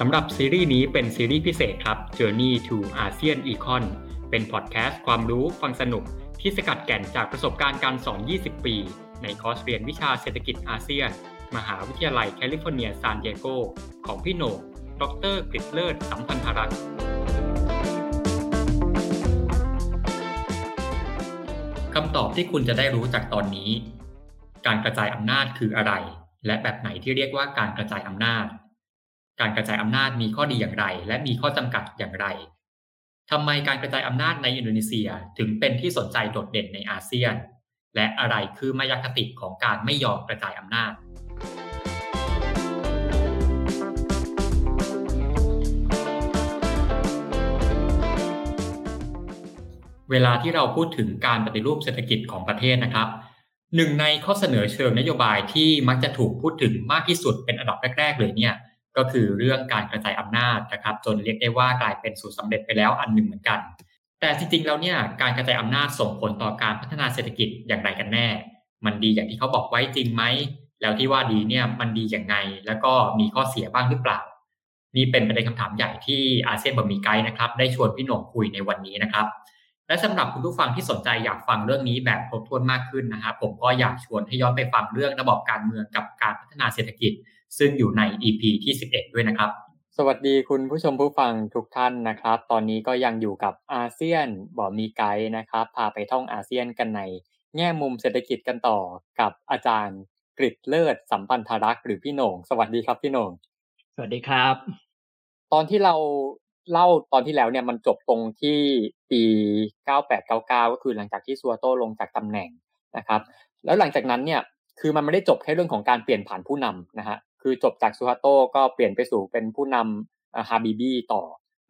สำหรับซีรีส์นี้เป็นซีรีส์พิเศษครับ Journey to ASEAN Econ เป็นพอดแคสต์ความรู้ฟังสนุก ที่สกัดแก่นจากประสบการณ์การสอน 20 ปี ในคอร์สเรียนวิชาเศรษฐกิจอาเซียน มหาวิทยาลัยแคลิฟอร์เนียซานดิเอโกของพี่โหน่งดรกฤษเลิศสัมพันธรักษ์คำตอบที่คุณจะได้รู้จากตอนนี้ การกระจายอำนาจคืออะไร และแบบไหนที่เรียกว่าการกระจายอำนาจ การกระจายอำนาจมีข้อดีอย่างไร และมีข้อจำกัดอย่างไรทำไมการกระจายอำนาจในอินโดนีเซียถึงเป็นที่สนใจโดดเด่นในอาเซียน และอะไรคือมายาคติของการไม่ยอมกระจายอำนาจเวลาที่เราพูดถึงการปฏิรูปเศรษฐกิจของประเทศนะครับ หนึ่งในข้อเสนอเชิงนโยบายที่มักจะถูกพูดถึงมากที่สุดเป็นอันดับแรก ๆ เลยเนี่ย ก็คือเรื่องการกระจายอำนาจนะครับ จนเรียกได้ว่ากลายเป็นสูตรสำเร็จไปแล้วอันหนึ่งเหมือนกัน แต่จริงๆแล้วเนี่ยการกระจายอำนาจส่งผลต่อการพัฒนาเศรษฐกิจอย่างไรกันแน่ มันดีอย่างที่เขาบอกไว้จริงไหมแล้วที่ว่าดีเนี่ยมันดีอย่างไง แล้วก็มีข้อเสียบ้างหรือเปล่า นี่เป็นประเด็นคำถามใหญ่ที่อาเซียนบะมีไกด์นะครับ ได้ชวนพี่หน่งคุยในวันนี้นะครับ และสำหรับคุณผู้ฟังที่สนใจอยากฟังเรื่องนี้แบบครบถ้วนมากขึ้นนะครับผมก็อยากชวนให้ย้อนไปฟังเรื่องระบบการเมืองกับการพัฒนาเศรษฐกิจ ซึ่งอยู่ใน EP ที่ 11 ด้วยนะครับ สวัสดีคุณผู้ชมผู้ฟังทุกท่านนะครับ ตอนนี้ก็ยังอยู่กับอาเซียนบอกมีไกด์นะครับ พาไปท่องอาเซียนกันใน แง่มุมเศรษฐกิจกันต่อกับอาจารย์กริเลิศสัมพันธรักษ์หรือพี่โหน่ง สวัสดีครับพี่โหน่ง สวัสดีครับ ตอนที่เราเล่าตอนที่แล้วเนี่ยมันจบตรงที่ปี 9899 ก็คือหลังจากที่ซัวโตลงจากตำแหน่งนะครับ แล้วหลังจากนั้นเนี่ยคือมันไม่ได้จบแค่เรื่องของการเปลี่ยนผ่านผู้นำนะฮะ คือจบจากซูฮาโตก็เปลี่ยนไปสู่เป็นผู้นำฮาบิบีต่อ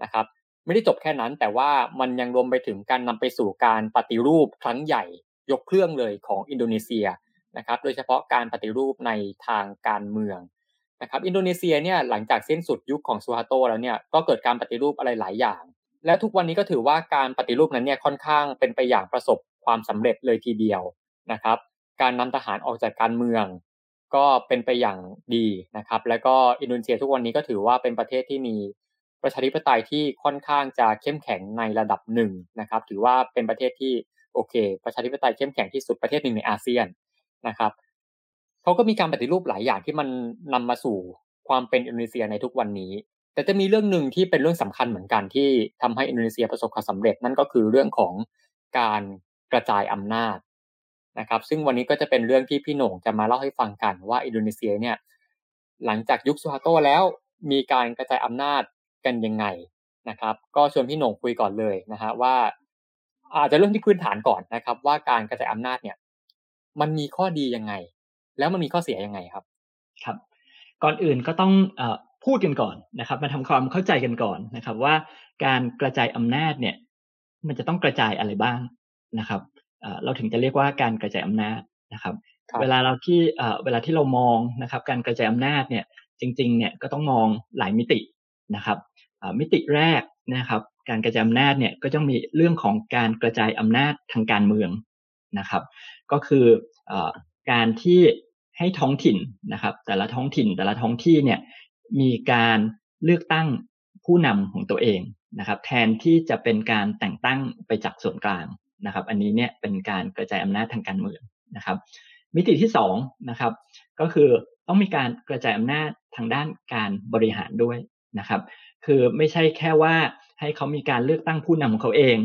นะครับ ไม่ได้จบแค่นั้นแต่ว่ามันยังรวมไปถึงการนำไปสู่การปฏิรูปครั้งใหญ่ยกเครื่องเลยของอินโดนีเซียนะครับโดยเฉพาะการปฏิรูปในทางการเมืองนะครับอินโดนีเซียเนี่ยหลังจากสิ้นสุดยุคของซูฮาโตแล้วเนี่ยก็เกิดการปฏิรูปอะไรหลายอย่าง และทุกวันนี้ก็ถือว่าการปฏิรูปนั้นเนี่ยค่อนข้างเป็นไปอย่างประสบความสำเร็จเลยทีเดียวนะครับ การนำทหารออกจากการเมือง ก็เป็นไปอย่างดีนะครับ แล้วก็อินโดนีเซียทุกวันนี้ก็ถือว่าเป็นประเทศที่มีประชาธิปไตยที่ค่อนข้างจะเข้มแข็งในระดับหนึ่งนะครับ ถือว่าเป็นประเทศที่โอเค ประชาธิปไตยเข้มแข็งที่สุดประเทศหนึ่งในอาเซียนนะครับเขาก็มีการปฏิรูปหลายอย่างที่มันนำมาสู่ความเป็นอินโดนีเซียในทุกวันนี้ แต่จะมีเรื่องหนึ่งที่เป็นเรื่องสำคัญเหมือนกันที่ทำให้อินโดนีเซียประสบความสำเร็จนั่นก็คือเรื่องของการกระจายอำนาจ นะครับซึ่งวันนี้ก็จะเป็นเรื่องที่พี่หน่งจะมาเล่าให้ฟังกันว่าอินโดนีเซียเนี่ยหลังจากยุคซูฮาโตแล้วมีการกระจายอำนาจกันยังไงนะครับ ก็ชวนพี่หน่งคุยก่อนเลยนะฮะว่า อาจจะเรื่องที่พื้นฐานก่อนนะครับ ว่าการกระจายอำนาจเนี่ย มันมีข้อดียังไง แล้วมันมีข้อเสียยังไงครับ ครับ ก่อนอื่นก็ต้องอพูดกันก่อนนะครับมาทำความเข้าใจกันก่อนนะครับ ว่าการกระจายอำนาจเนี่ย มันจะต้องกระจายอะไรบ้างนะครับ เราถึงจะเรียกว่าการกระจายอำนาจนะครับ เวลาเราที่เวลาที่เรามองนะครับ การกระจายอำนาจเนี่ยจริงๆเนี่ยก็ต้องมองหลายมิตินะครับมิติแรกนะครับ การกระจายอำนาจเนี่ยก็ต้องมีเรื่องของการกระจายอำนาจทางการเมืองนะครับ ก็คือการที่ให้ท้องถิ่นนะครับ แต่ละท้องถิ่นแต่ละท้องที่เนี่ยมีการเลือกตั้งผู้นำของตัวเองนะครับ แทนที่จะเป็นการแต่งตั้งไปจากส่วนกลาง นะครับ อันนี้เนี่ยเป็นการกระจายอำนาจทางการเมืองนะครับ มิติที่สองนะครับ ก็คือต้องมีการกระจายอำนาจทางด้านการบริหารด้วยนะครับ คือไม่ใช่แค่ว่าให้เขามีการเลือกตั้งผู้นำของเขาเอง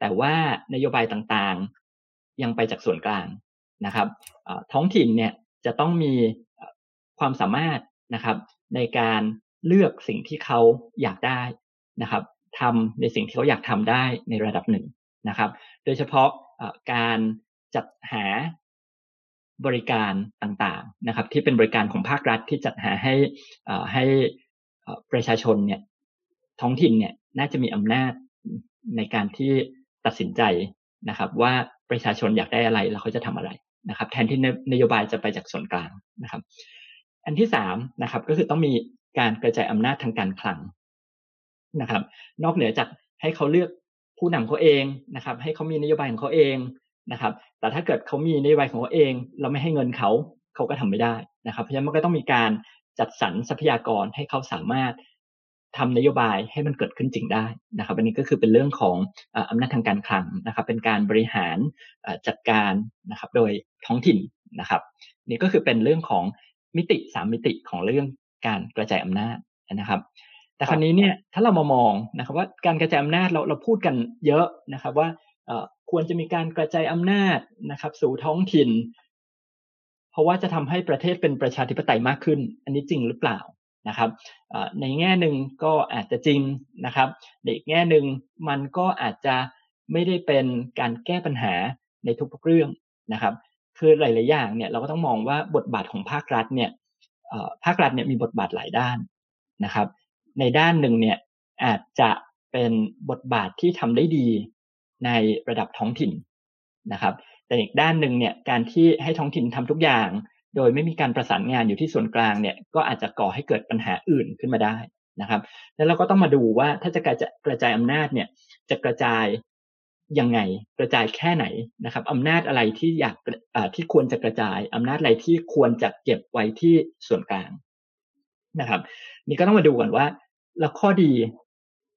แต่ว่านโยบายต่างๆ ยังไปจากส่วนกลางนะครับท้องถิ่นเนี่ยจะต้องมีความสามารถนะครับในการเลือกสิ่งที่เขาอยากได้นะครับทำในสิ่งที่เขาอยากทำได้ในระดับหนึ่ง นะครับ โดยเฉพาะการจัดหาบริการต่างๆนะครับ ที่เป็นบริการของภาครัฐที่จัดหาให้ให้ประชาชนเนี่ยท้องถิ่นเนี่ยน่าจะมีอำนาจในการที่ตัดสินใจนะครับ ว่าประชาชนอยากได้อะไรแล้วเขาจะทำอะไรนะครับ แทนที่นโยบายจะไปจากส่วนกลางนะครับ อันที่สามนะครับก็คือต้องมีการกระจายอำนาจทางการคลังนะครับ นอกเหนือจากให้เขาเลือก ผู้นำเขาเองนะครับ ให้เขามีนโยบายของเขาเองนะครับ แต่ถ้าเกิดเขามีนโยบายของเขาเอง เราไม่ให้เงินเขาเขาก็ทำไม่ได้นะครับ เพราะฉะนั้นมันก็ต้องมีการจัดสรรทรัพยากรให้เขาสามารถทำนโยบายให้มันเกิดขึ้นจริงได้นะครับ อันนี้ก็คือเป็นเรื่องของอำนาจทางการคลังนะครับ เป็นการบริหารจัดการนะครับ โดยท้องถิ่นนะครับ นี่ก็คือเป็นเรื่องของมิติสามมิติของเรื่องการกระจายอำนาจนะครับ แต่คราวนี้เนี่ยถ้าเรามามองนะครับว่าการกระจายอำนาจเราเราพูดกันเยอะนะครับว่าควรจะมีการกระจายอำนาจนะครับ สู่ท้องถิ่น เพราะว่าจะทำให้ประเทศเป็นประชาธิปไตยมากขึ้น อันนี้จริงหรือเปล่านะครับในแง่หนึ่งก็อาจจะจริงนะครับในอีกแง่หนึ่งมันก็อาจจะไม่ได้เป็นการแก้ปัญหาในทุกๆเรื่องนะครับ คือหลายๆอย่างเนี่ยเราก็ต้องมองว่าบทบาทของภาครัฐเนี่ยภาครัฐเนี่ยมีบทบาทหลายด้านนะครับ ในด้านหนึ่งเนี่ยอาจจะเป็นบทบาทที่ทำได้ดีในระดับท้องถิ่นนะครับ แต่อีกด้านหนึ่งเนี่ยการที่ให้ท้องถิ่นทำทุกอย่าง โดยไม่มีการประสานงานอยู่ที่ส่วนกลางเนี่ยก็อาจจะก่อให้เกิดปัญหาอื่นขึ้นมาได้นะครับ แล้วเราก็ต้องมาดูว่าถ้าจะกระจายกระจายอำนาจเนี่ยจะกระจายยังไงกระจายแค่ไหนนะครับอำนาจอะไรที่อยากที่ควรจะกระจายอำนาจอะไรที่ควรจะเก็บไว้ที่ส่วนกลางนะครับ นี่ก็ต้องมาดูก่อนว่า แล้วข้อดี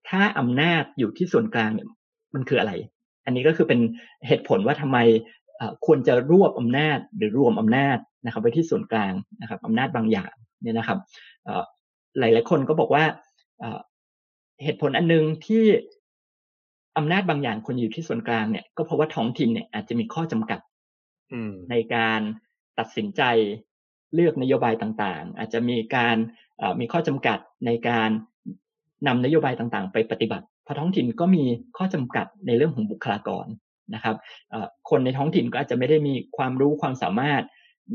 ถ้าอำนาจอยู่ที่ส่วนกลางเนี่ยมันคืออะไร อันนี้ก็คือเป็นเหตุผลว่าทำไมควรจะรวบอำนาจหรือรวมอำนาจนะครับไปที่ส่วนกลางนะครับอำนาจบางอย่างเนี่ยนะครับหลายหลายคนก็บอกว่าเหตุผลอันนึงที่อำนาจบางอย่างควรอยู่ที่ส่วนกลางเนี่ยก็เพราะว่าท้องถิ่นเนี่ยอาจจะมีข้อจำกัดในการตัดสินใจเลือกนโยบายต่างๆ อาจจะมีการมีข้อจำกัดในการ นำนโยบายต่างๆ ไปปฏิบัติเพราะท้องถิ่นก็มีข้อจำกัดในเรื่องของบุคลากรนะครับคนในท้องถิ่นก็อาจจะไม่ได้มีความรู้ความสามารถ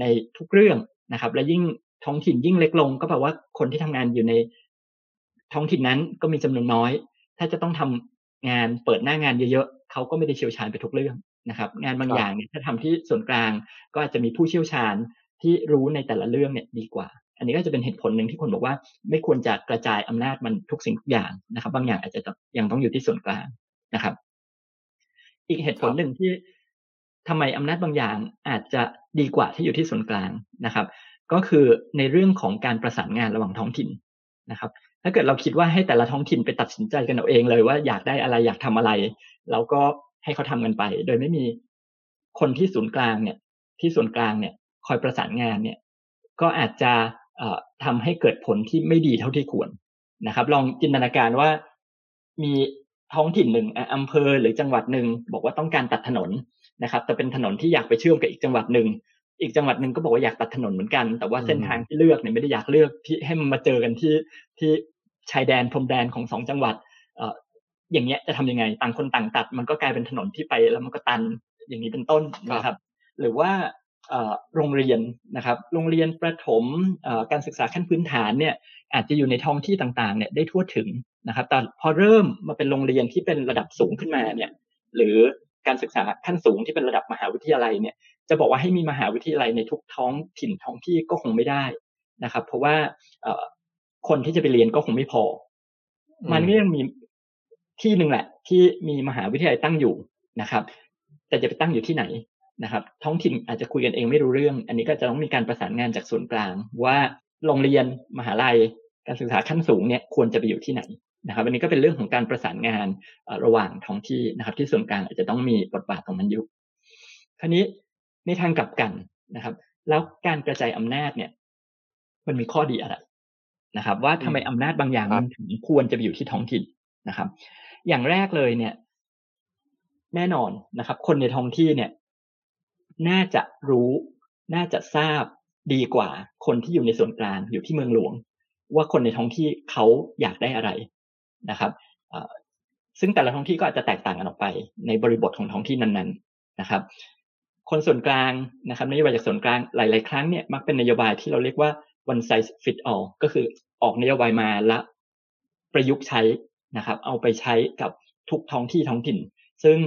ในทุกเรื่องนะครับ และยิ่งท้องถิ่นยิ่งเล็กลง ก็แปลว่าคนที่ทำงานอยู่ในท้องถิ่นนั้นก็มีจำนวนน้อย ถ้าจะต้องทำงานเปิดหน้างานเยอะๆเขาก็ไม่ได้เชี่ยวชาญไปทุกเรื่องนะครับ งานบางอย่างเนี่ยถ้าทำที่ส่วนกลางก็อาจจะมีผู้เชี่ยวชาญที่รู้ในแต่ละเรื่องเนี่ยดีกว่า อันนี้ก็จะเป็นเหตุผลหนึ่งที่คนบอกว่าไม่ควรจะกระจายอำนาจมันทุกสิ่งทุกอย่างนะครับ บางอย่างอาจจะยังต้องอยู่ที่ส่วนกลางนะครับ อีกเหตุผลหนึ่งที่ทำไมอำนาจบางอย่างอาจจะดีกว่าที่อยู่ที่ส่วนกลางนะครับ ก็คือในเรื่องของการประสานงานระหว่างท้องถิ่นนะครับ ถ้าเกิดเราคิดว่าให้แต่ละท้องถิ่นไปตัดสินใจกันเอาเองเลยว่าอยากได้อะไรอยากทำอะไร เราก็ให้เขาทำกันไป โดยไม่มีคนที่ศูนย์กลางเนี่ย ที่ส่วนกลางเนี่ย คอยประสานงานเนี่ย ก็อาจจะ ทำให้เกิดผลที่ไม่ดีเท่าที่ควรนะครับ ลองจินตนาการว่ามีท้องถิ่นหนึ่งอำเภอหรือจังหวัดหนึ่งบอกว่าต้องการตัดถนนนะครับ แต่เป็นถนนที่อยากไปเชื่อมกับอีกจังหวัดหนึ่งอีกจังหวัดหนึ่งก็บอกว่าอยากตัดถนนเหมือนกัน แต่ว่าเส้นทางที่เลือกเนี่ยไม่ได้อยากเลือกที่ให้มันมาเจอกันที่ที่ชายแดนพรมแดนของสองจังหวัดเอ่ออย่างเงี้ยจะทำยังไงต่างคนต่างตัด มันก็กลายเป็นถนนที่ไปแล้วมันก็ตันอย่างนี้เป็นต้นนะครับ หรือว่า โรงเรียนนะครับ โรงเรียนประถมการศึกษาขั้นพื้นฐานเนี่ยอาจจะอยู่ในท้องที่ต่างๆเนี่ยได้ทั่วถึงนะครับ แต่พอเริ่มมาเป็นโรงเรียนที่เป็นระดับสูงขึ้นมาเนี่ยหรือการศึกษาขั้นสูงที่เป็นระดับมหาวิทยาลัยเนี่ยจะบอกว่าให้มีมหาวิทยาลัยในทุกท้องถิ่นท้องที่ก็คงไม่ได้นะครับ เพราะว่าคนที่จะไปเรียนก็คงไม่พอ มันก็ยังมีที่หนึ่งแหละ ที่มีมหาวิทยาลัยตั้งอยู่นะครับ แต่จะไปตั้งอยู่ที่ไหน นะครับท้องถิ่นอาจจะคุยกันเองไม่รู้เรื่อง อันนี้ก็จะต้องมีการประสานงานจากส่วนกลาง ว่าโรงเรียนมหาลัย การศึกษาขั้นสูงเนี่ยควรจะไปอยู่ที่ไหนนะครับอันนี้ก็เป็นเรื่องของการประสานงานระหว่างท้องที่นะครับ ที่ส่วนกลางอาจจะต้องมีบทบาทของมันอยู่คราวนี้ในทางกลับกันนะครับ แล้วการกระจายอำนาจเนี่ย มันมีข้อดีอะไรนะครับ ว่าทำไมอำนาจบางอย่างมันถึงควรจะไปอยู่ที่ท้องถิ่นนะครับ อย่างแรกเลยเนี่ย แน่นอนนะครับ คนในท้องที่เนี่ย น่าจะรู้ น่าจะทราบดีกว่าคนที่อยู่ในส่วนกลางอยู่ที่เมืองหลวง ว่าคนในท้องที่เขาอยากได้อะไรนะครับซึ่งแต่ละท้องที่ก็อาจจะแตกต่างกันออกไป ในบริบทของท้องที่นั้นๆนะครับ คนส่วนกลางนะครับนโยบายจากส่วนกลางหลาย ๆ ครั้งเนี่ยมักเป็นนโยบายที่เราเรียกว่า one size fit all ก็คือออกนโยบายมาและประยุกต์ใช้นะครับ เอาไปใช้กับทุกท้องที่ท้องถิ่น ซึ่ง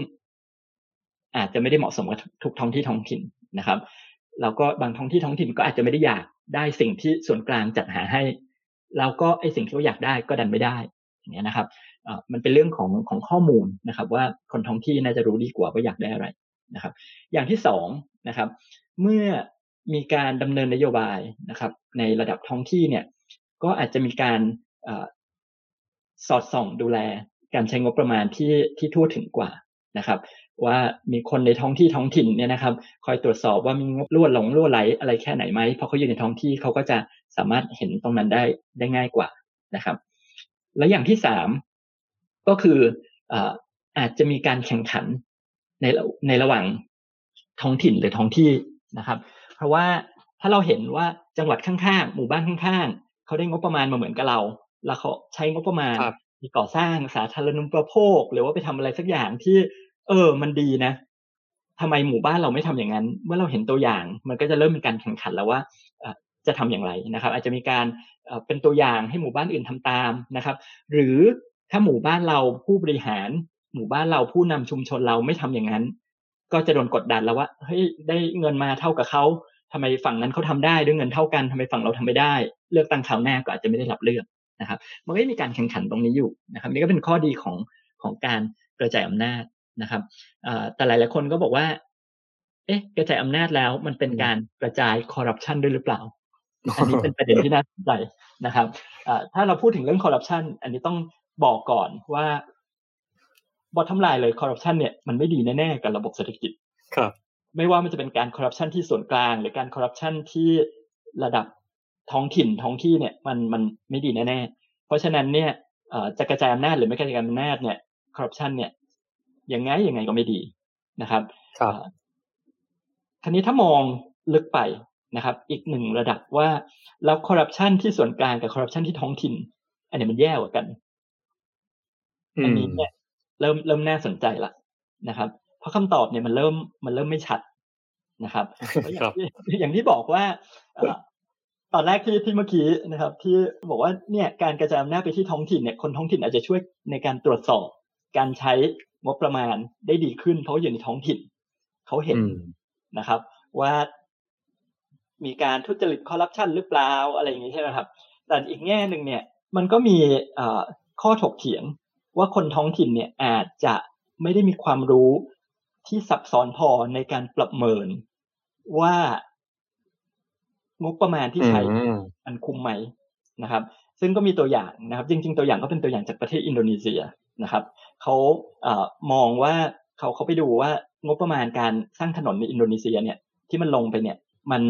อาจจะไม่ได้เหมาะสมกับทุกท้องที่ท้องถิ่นนะครับ แล้วก็บางท้องที่ท้องถิ่นก็อาจจะไม่ได้อยากได้สิ่งที่ส่วนกลางจัดหาให้ แล้วก็ไอสิ่งที่เขาอยากได้ก็ดันไม่ได้อย่างเงี้ยนะครับมันเป็นเรื่องของของข้อมูลนะครับ ว่าคนท้องที่น่าจะรู้ดีกว่าว่าอยากได้อะไรนะครับ อย่างที่สองนะครับ เมื่อมีการดำเนินนโยบายนะครับ ในระดับท้องที่เนี่ย ก็อาจจะมีการสอดส่องดูแลการใช้งบประมาณที่ที่ทั่วถึงกว่า นะครับ ว่ามีคนในท้องที่ท้องถิ่นเนี่ยนะครับ คอยตรวจสอบว่ามีงบรั่วหลงรั่วไหลอะไรแค่ไหนไหมเพราะเขาอยู่ในท้องที่เขาก็จะสามารถเห็นตรงนั้นได้ได้ง่ายกว่านะครับ และอย่างที่สามก็คืออาจจะมีการแข่งขันในในระหว่างท้องถิ่นหรือท้องที่นะครับ เพราะว่าถ้าเราเห็นว่าจังหวัดข้างๆ หมู่บ้านข้างๆ เขาได้งบประมาณมาเหมือนกับเรา แล้วเขาใช้งบประมาณมีก่อสร้างสาธารณูปโภค หรือว่าไปทำอะไรสักอย่างที่ เออ มันดีนะทำไมหมู่บ้านเราไม่ทำอย่างนั้น เมื่อเราเห็นตัวอย่าง มันก็จะเริ่มมีการแข่งขันแล้วว่าจะทำอย่างไรนะครับ อาจจะมีการเป็นตัวอย่างให้หมู่บ้านอื่นทำตามนะครับ หรือถ้าหมู่บ้านเราผู้บริหาร หมู่บ้านเราผู้นำชุมชนเราไม่ทำอย่างนั้น ก็จะโดนกดดันแล้วว่าเฮ้ยได้เงินมาเท่ากับเขาทำไมฝั่งนั้นเขาทำได้ด้วยเงินเท่ากันทำไมฝั่งเราทำไม่ได้ เลือกตั้งคราวหน้าก็อาจจะไม่ได้รับเลือกนะครับ มันก็มีการแข่งขันตรงนี้อยู่นะครับ นี่ก็เป็นข้อดีของของการกระจายอำนาจ นะครับแต่หลายๆคนก็บอกว่า เอ๊ะ กระจายอำนาจแล้วมันเป็นการกระจายคอร์รัปชันด้วยหรือเปล่า อันนี้เป็นประเด็นที่น่าสนใจนะครับถ้าเราพูดถึงเรื่องคอร์รัปชันอันนี้ต้องบอกก่อนว่าบอททำลายเลยคอร์รัปชันเนี่ยมันไม่ดีแน่ๆกับระบบเศรษฐกิจครับ ไม่ว่ามันจะเป็นการคอร์รัปชันที่ส่วนกลาง หรือการคอร์รัปชันที่ระดับท้องถิ่นท้องที่เนี่ยมันมันไม่ดีแน่ๆเพราะฉะนั้นเนี่ยจะกระจายอำนาจหรือไม่กระจายอำนาจเนี่ยคอร์รัปชันเนี่ย ยังไงยังไงก็ไม่ดีนะครับครับทีนี้ถ้ามองลึกไปนะครับ อีกหนึ่งระดับว่าแล้วคอร์รัปชันที่ส่วนกลางกับคอร์รัปชันที่ท้องถิ่น อันนี้มันแย่กว่ากันอันนี้เนี่ยเริ่มเริ่มน่าสนใจละนะครับ เพราะคำตอบเนี่ยมันเริ่มมันเริ่มไม่ชัดนะครับอย่างที่อย่างที่บอกว่าตอนแรกที่ที่เมื่อกี้นะครับ ที่บอกว่าเนี่ยการกระจายอำนาจไปที่ท้องถิ่นเนี่ยคนท้องถิ่นอาจจะช่วยในการตรวจสอบการใช้ งบประมาณได้ดีขึ้น เพราะอยู่ในท้องถิ่นเขาเห็นนะครับ ว่ามีการทุจริตคอร์รัปชันหรือเปล่าอะไรอย่างนี้ใช่ไหมครับ แต่อีกแง่หนึ่งเนี่ย มันก็มีข้อถกเถียงว่าคนท้องถิ่นเนี่ยอาจจะไม่ได้มีความรู้ที่ซับซ้อนพอในการปรับเมินว่างบประมาณที่ใช้อันคุ้มไหมนะครับ ซึ่งก็มีตัวอย่างนะครับ จริง ๆ ตัวอย่างก็เป็นตัวอย่างจากประเทศอินโดนีเซียนะครับ เขาเอมองว่าเขาเขาไปดูว่างบประมาณการสร้างถนนในอินโดนีเซียเนี่ยที่มันลงไปเนี่ยมัน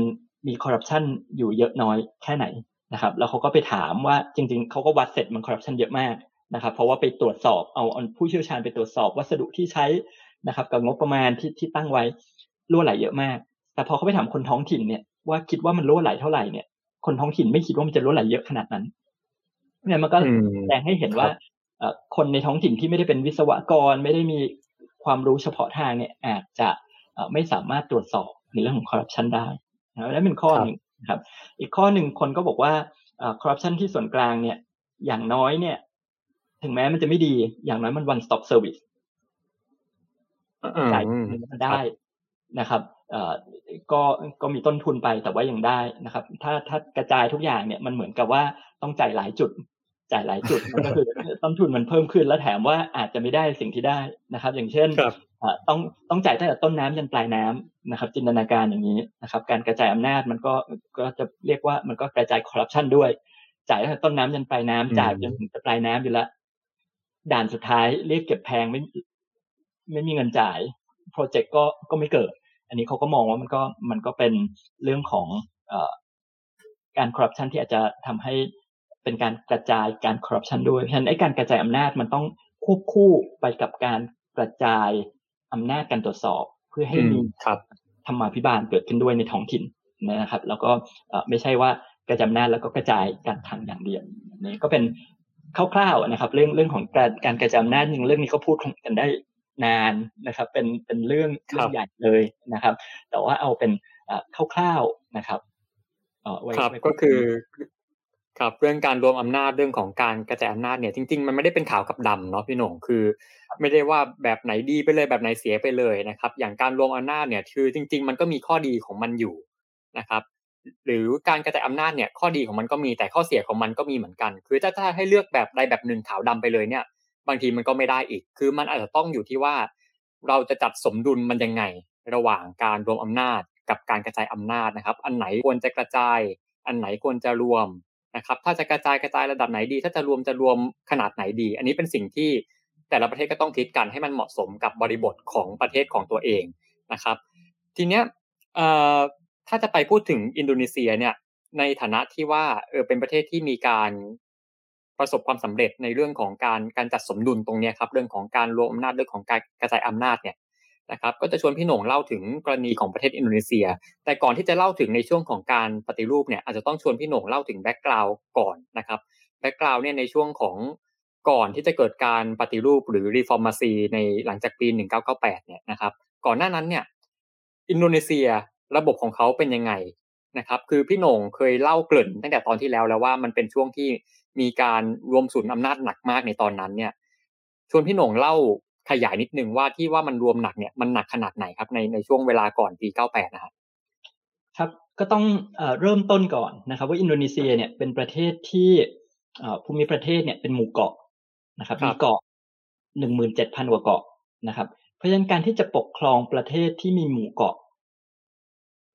มีคอร์รัปชันอยู่เยอะน้อยแค่ไหนนะครับ แล้วเขาก็ไปถามว่าจริง ๆเขาก็วัดเสร็จมันคอร์รัปชันเยอะมากนะครับ เพราะว่าไปตรวจสอบเอาผู้เชี่ยวชาญไปตรวจสอบวัสดุที่ใช้นะครับกับงบประมาณที่ที่ตั้งไว้รั่วไหลเยอะมาก แต่พอเขาไปถามคนท้องถิ่นเนี่ยว่าคิดว่ามันรั่วไหลเท่าไหร่เนี่ย คนท้องถิ่นไม่คิดว่ามันจะรั่วไหลเยอะขนาดนั้นเนี่ยมันก็แสดงให้เห็นว่า คนในท้องถิ่นที่ไม่ได้เป็นวิศวกรไม่ได้มีความรู้เฉพาะทางเนี่ยอาจจะไม่สามารถตรวจสอบในเรื่องของคอร์รัปชันได้นะนั่นเป็นข้อหนึ่งครับ อีกข้อหนึ่งคนก็บอกว่าคอร์รัปชันที่ส่วนกลางเนี่ย อย่างน้อยเนี่ย ถึงแม้มันจะไม่ดี อย่างน้อยมัน one stop service จ่ายมันได้นะครับเอ่อก็ก็มีต้นทุนไปแต่ว่ายังได้นะครับ ถ้าถ้ากระจายทุกอย่างเนี่ยมันเหมือนกับว่าต้องจ่ายหลายจุด จ่ายหลายจุดมันก็คือต้นทุนมันเพิ่มขึ้นแล้วแถมว่าอาจจะไม่ได้สิ่งที่ได้นะครับ อย่างเช่นต้องต้องจ่ายตั้งแต่ต้นน้ำยันปลายน้ำนะครับ จินตนาการอย่างนี้นะครับ การกระจายอำนาจมันก็ก็จะเรียกว่ามันก็กระจายคอร์รัปชันด้วย จ่ายตั้งแต่ต้นน้ำยันปลายน้ำจ่ายจนถึงปลายน้ำอยู่แล้วด่านสุดท้ายเรียกเก็บแพงไม่ไม่มีเงินจ่ายโปรเจกต์ก็ก็ไม่เกิด อันนี้เขาก็มองว่ามันก็มันก็เป็นเรื่องของอการคอร์รัปชันที่อาจจะทำให้ เป็นการกระจายการคอร์รัปชันด้วยเพราะฉะนั้นไอ้การกระจายอำนาจมันต้องควบคู่ไปกับการกระจายอำนาจการตรวจสอบ เพื่อให้มีธรรมาภิบาลเกิดขึ้นด้วยในท้องถิ่นนะครับ แล้วก็ไม่ใช่ว่ากระจายอำนาจแล้วก็กระจายการทางอย่างเดียวนี่ก็เป็นคร่าวๆนะครับ เรื่องเรื่องของการการกระจายอำนาจหนึ่งเรื่องนี้ก็พูดกันได้นานนะครับ เป็นเป็นเรื่องเรื่องใหญ่เลยนะครับ แต่ว่าเอาเป็นคร่าวๆนะครับครับก็คือ ครับเรื่องการรวมอำนาจเรื่องของการกระจายอำนาจเนี่ยจริงๆ มันไม่ได้เป็นขาวกับดำเนาะพี่หน่งคือ ไม่ได้ว่าแบบไหนดีไปเลยแบบไหนเสียไปเลยนะครับ อย่างการรวมอำนาจเนี่ยคือจริง ๆ มันก็มีข้อดีของมันอยู่นะครับ หรือการกระจายอำนาจเนี่ยข้อดีของมันก็มีแต่ข้อเสียของมันก็มีเหมือนกัน คือถ้าถ้าให้เลือกแบบใดแบบหนึ่งขาวดำไปเลยเนี่ย บางทีมันก็ไม่ได้อีก คือมันอาจจะต้องอยู่ที่ว่า เราจะจัดสมดุลมันยังไง ระหว่างการรวมอำนาจ กับการกระจายอำนาจนะครับ อันไหนควรจะกระจาย อันไหนควรจะรวม นะครับถ้าจะกระจายกระจายระดับไหนดี ถ้าจะรวมจะรวมขนาดไหนดี อันนี้เป็นสิ่งที่แต่ละประเทศก็ต้องคิดกันให้มันเหมาะสมกับบริบทของประเทศของตัวเองนะครับ ทีเนี้ยถ้าจะไปพูดถึงอินโดนีเซียเนี่ยในฐานะที่ว่าเออเป็นประเทศที่มีการประสบความสำเร็จในเรื่องของการการจัดสมดุลตรงนี้ครับเรื่องของการรวมอำนาจเรื่องของการกระจายอำนาจเนี่ย นะครับก็จะชวนพี่หน่งเล่าถึงกรณีของประเทศอินโดนีเซีย แต่ก่อนที่จะเล่าถึงในช่วงของการปฏิรูปเนี่ยอาจจะต้องชวนพี่หน่งเล่าถึง background ก่อนนะครับ background เนี่ยในช่วงของก่อนที่จะเกิดการปฏิรูปหรือ Reformasi ในหลังจากปี 1998 เนี่ยนะครับ ก่อนหน้านั้นเนี่ยอินโดนีเซียระบบของเขาเป็นยังไงนะครับ คือพี่หน่งเคยเล่าเกริ่นตั้งแต่ตอนที่แล้วแล้วว่ามันเป็นช่วงที่มีการรวมศูนย์อำนาจหนักมากในตอนนั้นเนี่ยชวนพี่หน่งเล่า ขยายนิดนึงว่าที่ว่ามันรวมหนักเนี่ยมันหนักขนาดไหนครับในในช่วงเวลาก่อนปี 98 นะครับครับก็ต้องเริ่มต้นก่อนนะครับ ว่าอินโดนีเซียเนี่ยเป็นประเทศที่ภูมิประเทศเนี่ยเป็นหมู่เกาะนะครับมีเกาะหนึ่งหมื่นเจ็ดพันกว่าเกาะนะครับ เพราะฉะนั้นการที่จะปกครองประเทศที่มีหมู่เกาะ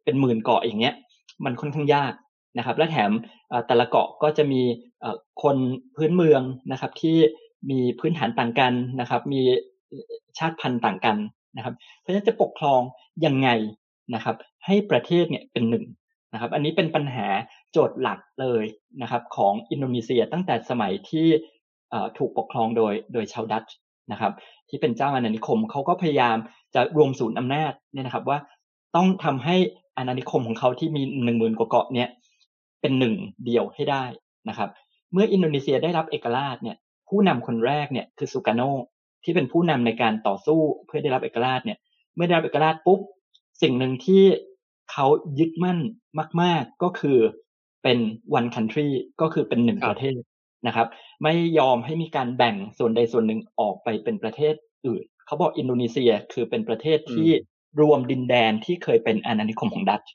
เป็นหมื่นเกาะอย่างเงี้ย มันค่อนข้างยากนะครับ และแถมแต่ละเกาะก็จะมีคนพื้นเมืองนะครับ ที่มีพื้นฐานต่างกันนะครับ มี ชาติพันธุ์ต่างกันนะครับ เพราะฉะนั้นจะปกครองยังไงนะครับ ให้ประเทศเนี่ยเป็นหนึ่งนะครับ อันนี้เป็นปัญหาโจทย์หลักเลยนะครับของอินโดนีเซียตั้งแต่สมัยที่ถูกปกครองโดยโดยชาวดัตช์นะครับที่เป็นเจ้าอาณานิคมเขาก็พยายามจะรวมศูนย์อำนาจเนี่ยนะครับว่าต้องทำให้อาณานิคมของเขาที่มีหนึ่งหมื่นกว่าเกาะเนี่ยเป็นหนึ่งเดียวให้ได้นะครับ เมื่ออินโดนีเซียได้รับเอกราชเนี่ยผู้นำคนแรกเนี่ยคือสุกาโน ที่เป็นผู้นำในการต่อสู้เพื่อได้รับเอกราชเนี่ย เมื่อได้รับเอกราชปุ๊บสิ่งหนึ่งที่เขายึดมั่นมาก ๆก็คือเป็น one country ก็คือเป็นหนึ่งประเทศนะครับ ไม่ยอมให้มีการแบ่งส่วนใดส่วนหนึ่งออกไปเป็นประเทศอื่นเขาบอกอินโดนีเซียคือเป็นประเทศที่รวมดินแดนที่เคยเป็นอาณานิคมของดัตช์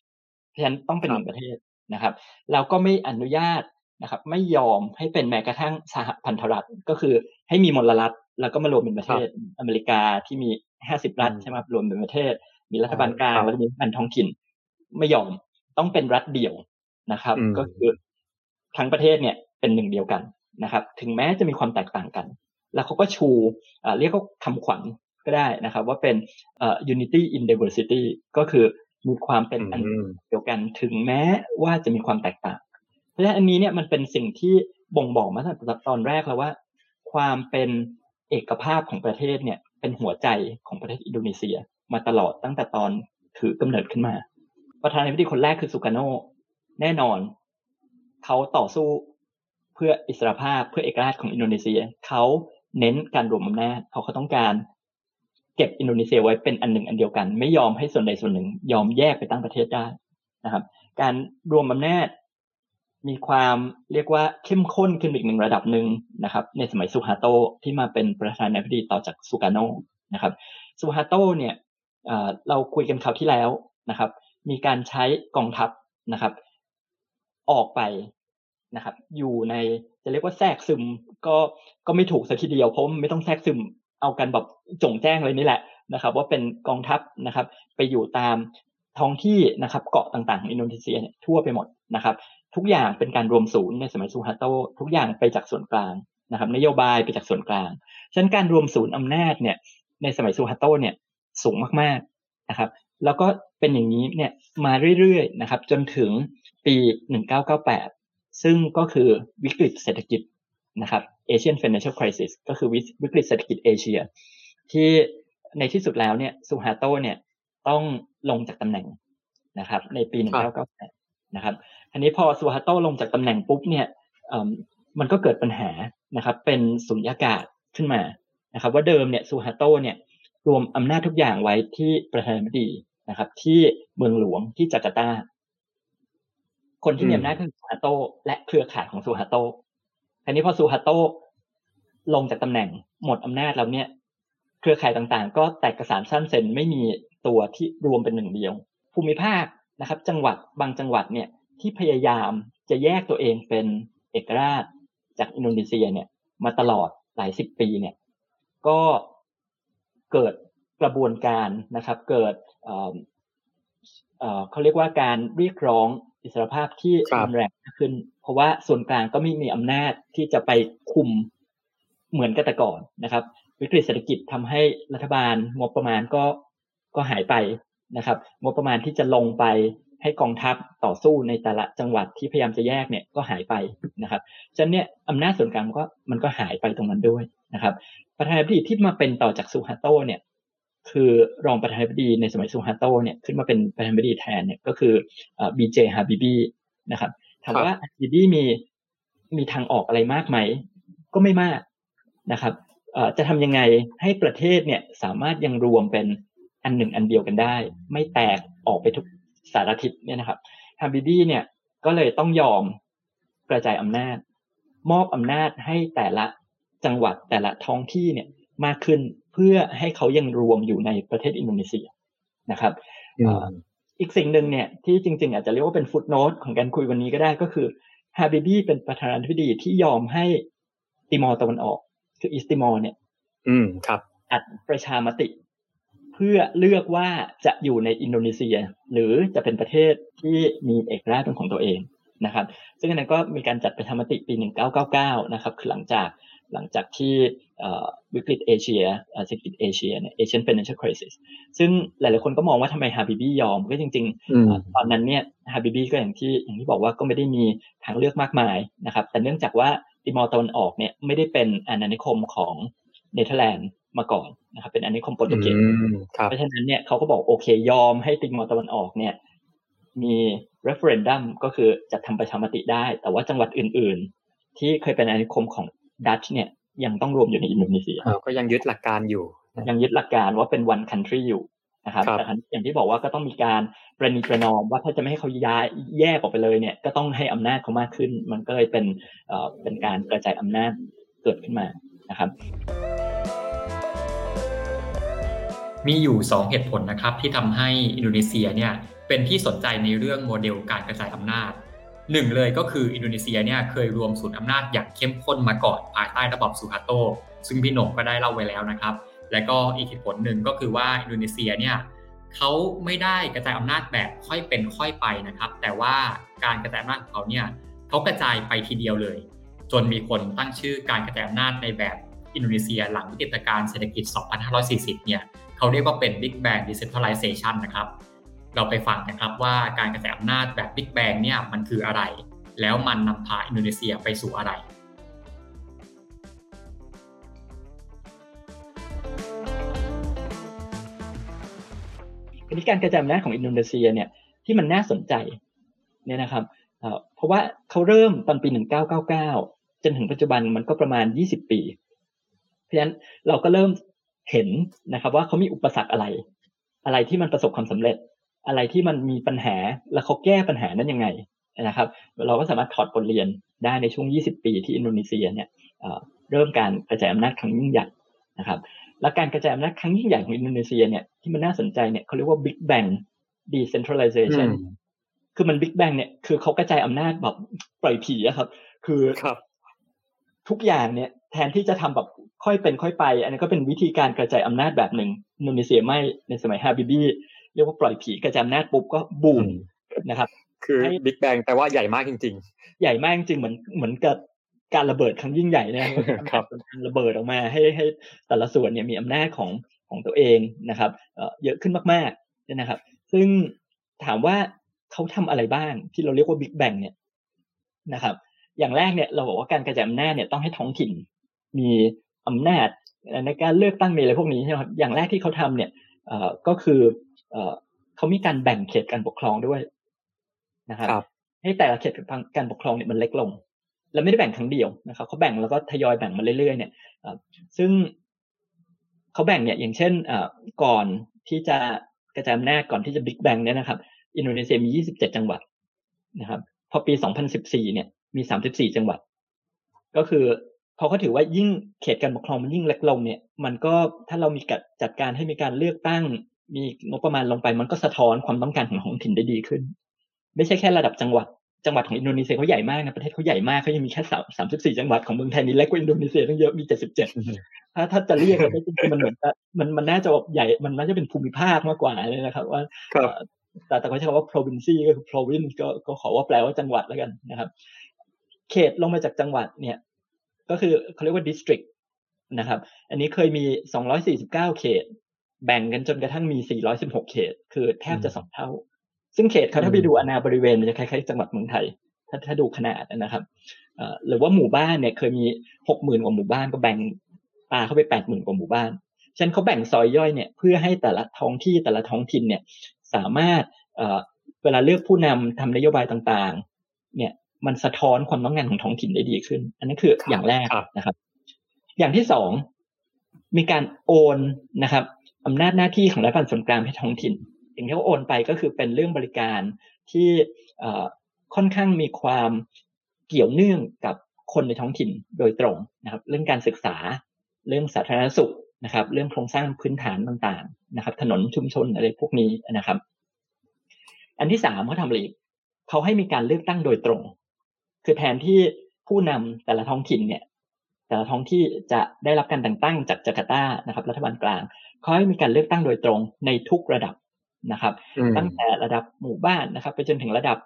เพราะฉะนั้นต้องเป็นหนึ่งประเทศนะครับแล้วก็ไม่อนุญาตนะครับ ไม่ยอมให้เป็นแม้กระทั่งสหพันธรัฐก็คือให้มีมลรัฐ แล้วก็มารวมเป็นประเทศอเมริกาที่มีห้าสิบรัฐใช่ไหมรวมเป็นประเทศ มีรัฐบาลกลางแล้วก็มีรัฐบาลท้องถิ่น ไม่ยอมต้องเป็นรัฐเดียวนะครับ ก็คือทั้งประเทศเนี่ยเป็นหนึ่งเดียวกันนะครับ ถึงแม้จะมีความแตกต่างกัน แล้วเขาก็ชูเรียกว่าคำขวัญก็ได้นะครับ ว่าเป็น unity in diversity ก็คือมีความเป็นอันเดียวกันถึงแม้ว่าจะมีความแตกต่าง เพราะฉะนั้นอันนี้เนี่ยมันเป็นสิ่งที่บ่งบอกมาตั้งแต่ตอนแรกแล้วว่า ความเป็น เอกภาพของประเทศเนี่ยเป็นหัวใจของประเทศอินโดนีเซีย มาตลอดตั้งแต่ตอนถือกำเนิดขึ้นมา ประธานาธิบดีคนแรกคือสุกาโนแน่นอน เขาต่อสู้เพื่ออิสรภาพเพื่อเอกราชของอินโดนีเซีย เขาเน้นการรวมอำนาจเขาเขาต้องการ เก็บอินโดนีเซียไว้เป็นอันหนึ่งอันเดียวกัน ไม่ยอมให้ส่วนใดส่วนหนึ่ง ยอมแยกไปตั้งประเทศได้นะครับ การรวมอำนาจ มีความเรียกว่าเข้มข้นขึ้นอีกหนึ่งระดับหนึ่งนะครับ ในสมัยสุฮาโตที่มาเป็นประธานาธิบดีต่อจากสุกาโนนะครับสุฮาโตเนี่ยเราคุยกันคราวที่แล้วนะครับ มีการใช้กองทัพนะครับ ออกไปนะครับ อยู่ในจะเรียกว่าแทรกซึมก็ก็ไม่ถูกสักทีเดียวเพราะมันไม่ต้องแทรกซึมเอากันแบบจงแจ้งเลยนี่แหละนะครับ ว่าเป็นกองทัพนะครับ ไปอยู่ตามท้องที่นะครับ เกาะต่างๆของอินโดนีเซียทั่วไปหมดนะครับ ทุกอย่างเป็นการรวมศูนย์ในสมัยซูฮาโตทุกอย่างไปจากส่วนกลางนะครับ นโยบายไปจากส่วนกลางฉะนั้นการรวมศูนย์อำนาจเนี่ย ในสมัยซูฮาโตเนี่ยสูงมากๆนะครับ แล้วก็เป็นอย่างนี้เนี่ยมาเรื่อยๆนะครับ จนถึงปี 1998 ซึ่งก็คือวิกฤตเศรษฐกิจนะครับ Asian Financial Crisis ก็คือวิกฤตเศรษฐกิจเอเชีย ที่ในที่สุดแล้วเนี่ยซูฮาโตเนี่ยต้องลงจากตำแหน่งนะครับ ในปี 1998 นะครับ อันนี้พอซูฮาโตลงจากตำแหน่งปุ๊บเนี่ยมันก็เกิดปัญหานะครับ เป็นสุญญากาศขึ้นมานะครับ ว่าเดิมเนี่ยซูฮาโตเนี่ยรวมอำนาจทุกอย่างไว้ที่ประธานาธิบดีนะครับ ที่เมืองหลวงที่จาการ์ตา คนที่มีอำนาจคือซูฮาโตและเครือข่ายของซูฮาโตทีนี้พอซูฮาโตลงจากตำแหน่งหมดอำนาจแล้วเนี่ย เครือข่ายต่างๆ ก็แตกกระสานสั้นเซนไม่มีตัวที่รวมเป็นหนึ่งเดียว ภูมิภาคนะครับ จังหวัดบางจังหวัดเนี่ย ที่พยายามจะแยกตัวเองเป็นเอกราชจากอินโดนีเซียเนี่ยมาตลอดหลายสิบปีเนี่ยก็เกิดกระบวนการนะครับ เกิดเขาเรียกว่าการเรียกร้องอิสรภาพที่รุนแรงขึ้น เพราะว่าส่วนกลางก็ไม่มีอำนาจที่จะไปคุมเหมือนกันแต่ก่อนนะครับ วิกฤตเศรษฐกิจทำให้รัฐบาลงบประมาณก็ก็หายไปนะครับ งบประมาณที่จะลงไป ให้กองทัพต่อสู้ในแต่ละจังหวัดที่พยายามจะแยกเนี่ยก็หายไปนะครับฉะนั้นเนี่ยอำนาจส่วนกลางก็มันก็หายไปตรงนั้นด้วยนะครับ ประธานาธิบดีที่มาเป็นต่อจากซูฮาโตเนี่ยคือรองประธานาธิบดีในสมัยซูฮาโตเนี่ยขึ้นมาเป็นประธานาธิบดีแทนเนี่ยก็คือบีเจฮาบิบีนะครับถามว่าฮาบิบีมีมีทางออกอะไรมากไหม ก็ไม่มากนะครับจะทำยังไงให้ประเทศเนี่ยสามารถยังรวมเป็นอันหนึ่งอันเดียวกันได้ ไม่แตกออกไปทุก สารทิศเนี่ยนะครับฮาบิบีเนี่ยก็เลยต้องยอมกระจายอำนาจ มอบอำนาจให้แต่ละจังหวัดแต่ละท้องที่เนี่ยมากขึ้นเพื่อให้เขายังรวมอยู่ในประเทศอินโดนีเซียนะครับอีกสิ่งหนึ่งเนี่ยที่จริง ๆ อาจจะเรียกว่าเป็นฟุตโนตของการคุยวันนี้ก็ได้ก็คือฮาบิบีเป็นประธานาธิบดีที่ยอมให้ติมอร์ตะวันออก คือ East Timor เนี่ย อืมครับ จัดประชามติ เพื่อเลือกว่าจะอยู่ในอินโดนีเซีย หรือจะเป็นประเทศที่มีเอกราชเป็นของตัวเองนะครับ ซึ่งอันนั้นก็มีการจัดประชามติปี 1999 นะครับ คือหลังจากหลังจากที่วิกฤตเอเชียเศรษฐกิจเอเชียเนี่ย Asian Financial Crisis ซึ่งหลาย ๆ คนก็มองว่าทำไมฮาบิบียอม ก็จริง ๆ ตอนนั้นเนี่ยฮาบิบีก็อย่างที่อย่างที่บอกว่าก็ไม่ได้มีทางเลือกมากมายนะครับ แต่เนื่องจากว่าติมอร์ตะวันออกเนี่ยไม่ได้เป็นอาณานิคมของเนเธอร์แลนด์ มาก่อนนะครับเป็นอาณานิคมโปรตุเกสเพราะฉะนั้นเนี่ยเขาก็บอกโอเคยอมให้ติมอร์ตะวันออกเนี่ยมี referendum ก็คือจัดทำประชามติได้ แต่ว่าจังหวัดอื่น ๆ ที่เคยเป็นอาณานิคมของดัตช์เนี่ยยังต้องรวมอยู่ในอินโดนีเซียก็ยังยึดหลักการอยู่ ยังยึดหลักการว่าเป็น one country อยู่นะครับแต่อย่างที่บอกว่าก็ต้องมีการประนีประนอมว่าถ้าจะไม่ให้เขาย้ายแยกออกไปเลยเนี่ย ก็ต้องให้อำนาจเขามากขึ้น มันก็เลยเป็นเอ่อเป็นการกระจายอำนาจเกิดขึ้นมานะครับ มีอยู่ 2 เหตุผลนะครับที่ทำให้อินโดนีเซียเนี่ยเป็นที่สนใจในเรื่องโมเดลการกระจายอำนาจหนึ่งเลยก็คืออินโดนีเซียเนี่ยเคยรวมศูนย์อำนาจอย่างเข้มข้นมาก่อนภายใต้ระบอบสุฮาโต ซึ่งพี่หนงก็ได้เล่าไว้แล้วนะครับ และก็อีกเหตุผลหนึ่งก็คือว่าอินโดนีเซียเนี่ยเขาไม่ได้กระจายอำนาจแบบค่อยเป็นค่อยไปนะครับ แต่ว่าการกระจายอำนาจของเขาเนี่ยเขากระจายไปทีเดียวเลย จนมีคนตั้งชื่อการกระจายอำนาจในแบบอินโดนีเซีย หลังวิกฤตการเศรษฐกิจ 2540 เนี่ย เขาเรียกว่าเป็น Big Bang Decentralization นะครับ เราไปฟังนะครับว่าการกระจายอำนาจแบบบิ๊กแบงเนี่ยมันคืออะไร แล้วมันนำพาอินโดนีเซียไปสู่อะไรการกระจายอำนาจของอินโดนีเซียเนี่ยที่มันน่าสนใจเนี่ยนะครับเพราะว่าเขาเริ่มตอนปี 1999 จนถึงปัจจุบันมันก็ประมาณ 20 ปี เพราะฉะนั้นเราก็เริ่ม เห็นนะครับ ว่าเขามีอุปสรรคอะไร อะไรที่มันประสบความสำเร็จ อะไรที่มันมีปัญหาแล้วเขาแก้ปัญหานั้นยังไงนะครับ เราก็สามารถถอดบทเรียนได้ในช่วง 20 ปีที่อินโดนีเซียเนี่ยเริ่มการกระจายอำนาจครั้งยิ่งใหญ่นะครับ และการกระจายอำนาจครั้งยิ่งใหญ่ของอินโดนีเซียเนี่ยที่มันน่าสนใจเนี่ยเขาเรียกว่า Big Bang Decentralization คือมัน Big Bang เนี่ยคือเขากระจายอำนาจแบบปล่อยผีอะครับ คือครับ ทุกอย่างเนี่ย แทนที่จะทำแบบ ค่อยเป็นค่อยไป อันนี้ก็เป็นวิธีการกระจายอำนาจแบบหนึ่งอินโดนีเซียไม่ในสมัยฮาบิบีเรียกว่าปล่อยผีกระจายอำนาจปุ๊บก็บูมนะครับ คือบิ๊กแบงแต่ว่าใหญ่มากจริง ๆ ใหญ่มากจริงเหมือนเหมือนกับการระเบิดครั้งยิ่งใหญ่นะครับระเบิดออกมาให้ให้แต่ละส่วนเนี่ยมีอำนาจของของตัวเองนะครับเยอะขึ้นมากๆนะครับ ซึ่งถามว่าเขาทำอะไรบ้างที่เราเรียกว่าบิ๊กแบงเนี่ยนะครับ อย่างแรกเนี่ยเราบอกว่าการกระจายอำนาจเนี่ยต้องให้ท้องถิ่น มี อำนาจในการเลือกตั้งมีอะไรพวกนี้ใช่ไหมครับอย่างแรกที่เขาทำเนี่ยก็คือเขามีการแบ่งเขตการปกครองด้วยนะครับให้แต่ละเขตการปกครองเนี่ยมันเล็กลง แล้วไม่ได้แบ่งครั้งเดียวนะครับเขาแบ่งแล้วก็ทยอยแบ่งมาเรื่อยๆ เนี่ยซึ่งเขาแบ่งเนี่ยอย่างเช่นก่อนที่จะกระจายอำนาจก่อนที่จะบิ๊กแบงเนี่ยนะครับ อินโดนีเซียมี 27 จังหวัดนะครับ พอปี 2014 เนี่ยมี 34 จังหวัด ก็คือ พอเขาถือว่ายิ่งเขตการปกครองมันยิ่งเล็กลงเนี่ย มันก็ถ้าเรามีกัดจัดการให้มีการเลือกตั้ง มีงบประมาณลงไป มันก็สะท้อนความต้องการของท้องถิ่นได้ดีขึ้น ไม่ใช่แค่ระดับจังหวัด จังหวัดของอินโดนีเซียเขาใหญ่มากนะประเทศเขาใหญ่มากเขายังมีแค่สามสิบสี่จังหวัดของเมืองไทยนี่เล็กกว่าอินโดนีเซียตั้งเยอะมีเจ็ดสิบเจ็ดถ้าถ้าจะเรียกกันจริงๆมันเหมือนมันมันน่าจะใหญ่มันน่าจะเป็นภูมิภาคมากกว่าเลยนะครับว่าแต่แต่เขาใช้คำว่า province ก็คือ province ก็ก็ขอว่าแปลว่าจังหวัดแล้วกันนะครับ เขตลงมาจากจังหวัดเนี่ย ก็คือเขาเรียกว่า district นะครับ อันนี้เคยมี 249 เขต แบ่งกันจนกระทั่งมี 416 เขต คือแทบจะสองเท่า ซึ่งเขตเขาถ้าไปดูอนาบริเวณมันจะคล้ายๆจังหวัดเมืองไทย ถ้าถ้าดูขนาดนะครับหรือว่าหมู่บ้านเนี่ยเคยมี 60,000 กว่าหมู่บ้านก็แบ่งปาเข้าไป 80,000 กว่าหมู่บ้านฉะนั้นเขาแบ่งซอยย่อยเนี่ยเพื่อให้แต่ละท้องที่แต่ละท้องถิ่นเนี่ยสามารถเวลาเลือกผู้นำทำนโยบายต่างๆ เนี่ย มันสะท้อนความต้องการของท้องถิ่นได้ดีขึ้น อันนั้นคืออย่างแรกนะครับ อย่างที่สองมีการโอนนะครับอำนาจหน้าที่ของรัฐบาลส่วนกลางให้ท้องถิ่น อย่างที่เขาโอนไปก็คือเป็นเรื่องบริการที่ค่อนข้างมีความเกี่ยวเนื่องกับคนในท้องถิ่นโดยตรงนะครับ เรื่องการศึกษาเรื่องสาธารณสุขนะครับ เรื่องโครงสร้างพื้นฐานต่างๆนะครับ ถนนชุมชนอะไรพวกนี้นะครับ อันที่สามเขาทำอะไรเขาให้มีการเลือกตั้งโดยตรง คือแทนที่ผู้นำแต่ละท้องถิ่นเนี่ย แต่ละท้องที่จะได้รับการแต่งตั้งจากจาการ์ตานะครับรัฐบาลกลางเขาให้มีการเลือกตั้งโดยตรงในทุกระดับนะครับ ตั้งแต่ระดับหมู่บ้านนะครับ ไปจนถึงระดับ